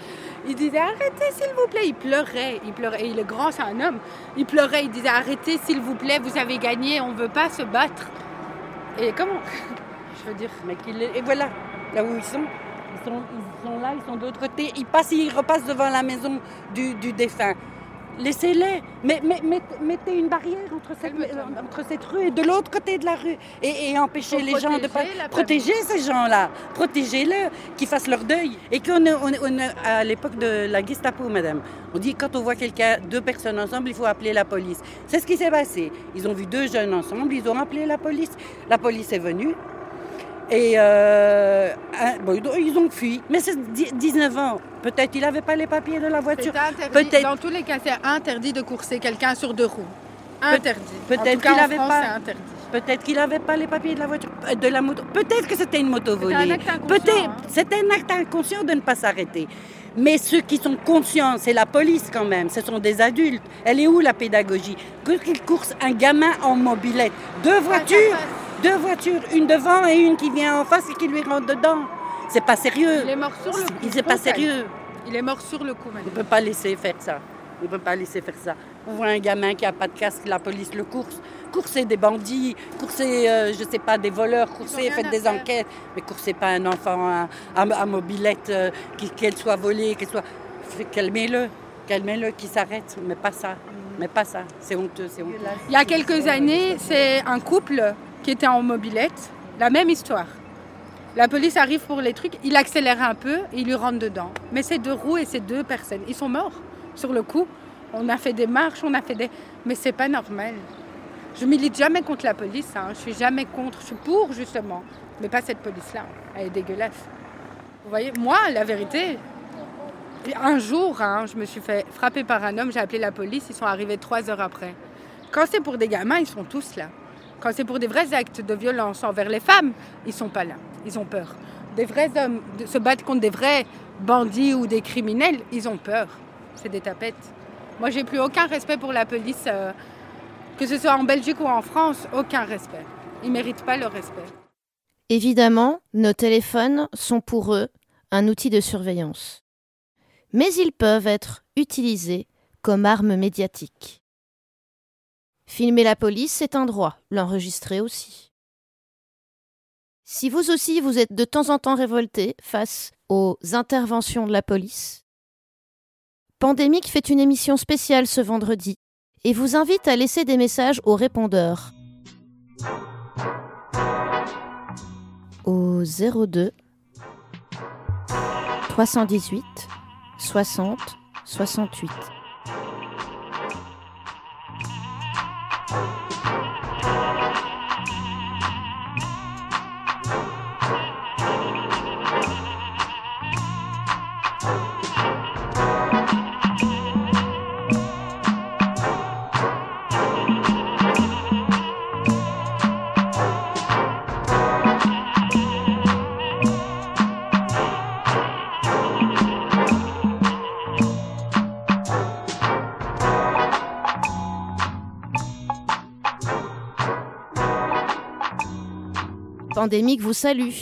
Il disait arrêtez s'il vous plaît. Il pleurait, il pleurait. Et le grand, c'est un homme. Il pleurait, il disait arrêtez s'il vous plaît, vous avez gagné, on ne veut pas se battre. Et comment Je veux dire. Mais qu'il est- Et voilà, là où ils sont. Ils sont, ils sont là, ils sont de l'autre côté. Ils passent, ils repassent devant la maison du, du défunt. Laissez-les. Mais, mettez une barrière entre cette, entre cette rue et de l'autre côté de la rue. Et, et empêchez les gens de pas. protéger ces gens-là. Protégez-les, qu'ils fassent leur deuil. Et qu'on est, on à l'époque de la Gestapo, madame. On dit quand on voit quelqu'un, deux personnes ensemble, il faut appeler la police. C'est ce qui s'est passé. Ils ont vu deux jeunes ensemble, ils ont appelé la police. La police est venue. Et euh, bon, ils ont fui. Mais c'est dix- 19 ans. Peut-être il n'avait pas les papiers de la voiture. Peut-être Dans tous les cas, c'est interdit de courser quelqu'un sur deux roues. Interdit. Peut-être qu'il n'avait pas. Peut-être qu'il n'avait pas les papiers de la voiture, euh, de la moto. Peut-être que c'était une moto volée. acte inconscient, Peut-être. hein. C'était un acte inconscient de ne pas s'arrêter. Mais ceux qui sont conscients, c'est la police quand même. Ce sont des adultes. Elle est où la pédagogie? Que qu'il course un gamin en mobilette, deux voitures, deux voitures, une devant et une qui vient en face et qui lui rentre dedans. C'est pas sérieux. Il est mort sur le coup. C'est pas sérieux. Il est mort sur le coup, Il ne peut pas laisser faire ça. Il ne peut pas laisser faire ça. On voit un gamin qui n'a pas de casque, la police le course. Coursez des bandits, coursez, euh, je sais pas, des voleurs, coursez, faites des faire. enquêtes. Mais coursez pas un enfant à, à- à mobilette, euh, qui- qu'elle soit volée, qu'elle soit... Calmez-le, calmez-le, qui s'arrête. Mais pas ça, mais pas ça. C'est honteux, c'est honteux. Il y a quelques années, c'est un couple qui était en mobilette. La même histoire. La police arrive pour les trucs, il accélère un peu et il lui rentre dedans. Mais c'est deux roues et c'est deux personnes. Ils sont morts sur le coup. On a fait des marches, on a fait des. Mais c'est pas normal. Je milite jamais contre la police, hein. je suis jamais contre, je suis pour justement. Mais pas cette police-là, elle est dégueulasse. Vous voyez, moi, la vérité, un jour, hein, je me suis fait frapper par un homme, j'ai appelé la police, ils sont arrivés trois heures après. Quand c'est pour des gamins, ils sont tous là. Quand c'est pour des vrais actes de violence envers les femmes, ils sont pas là. Ils ont peur. Des vrais hommes se battre contre des vrais bandits ou des criminels, ils ont peur. C'est des tapettes. Moi, j'ai plus aucun respect pour la police, euh, que ce soit en Belgique ou en France, aucun respect. Ils méritent pas le respect. Évidemment, nos téléphones sont pour eux un outil de surveillance. Mais ils peuvent être utilisés comme arme médiatique. Filmer la police, c'est un droit, l'enregistrer aussi. Si vous aussi vous êtes de temps en temps révolté face aux interventions de la police, Pandémique fait une émission spéciale ce vendredi et vous invite à laisser des messages aux répondeurs. Au 02 318 60 68. Thank you. Pandémique vous salue.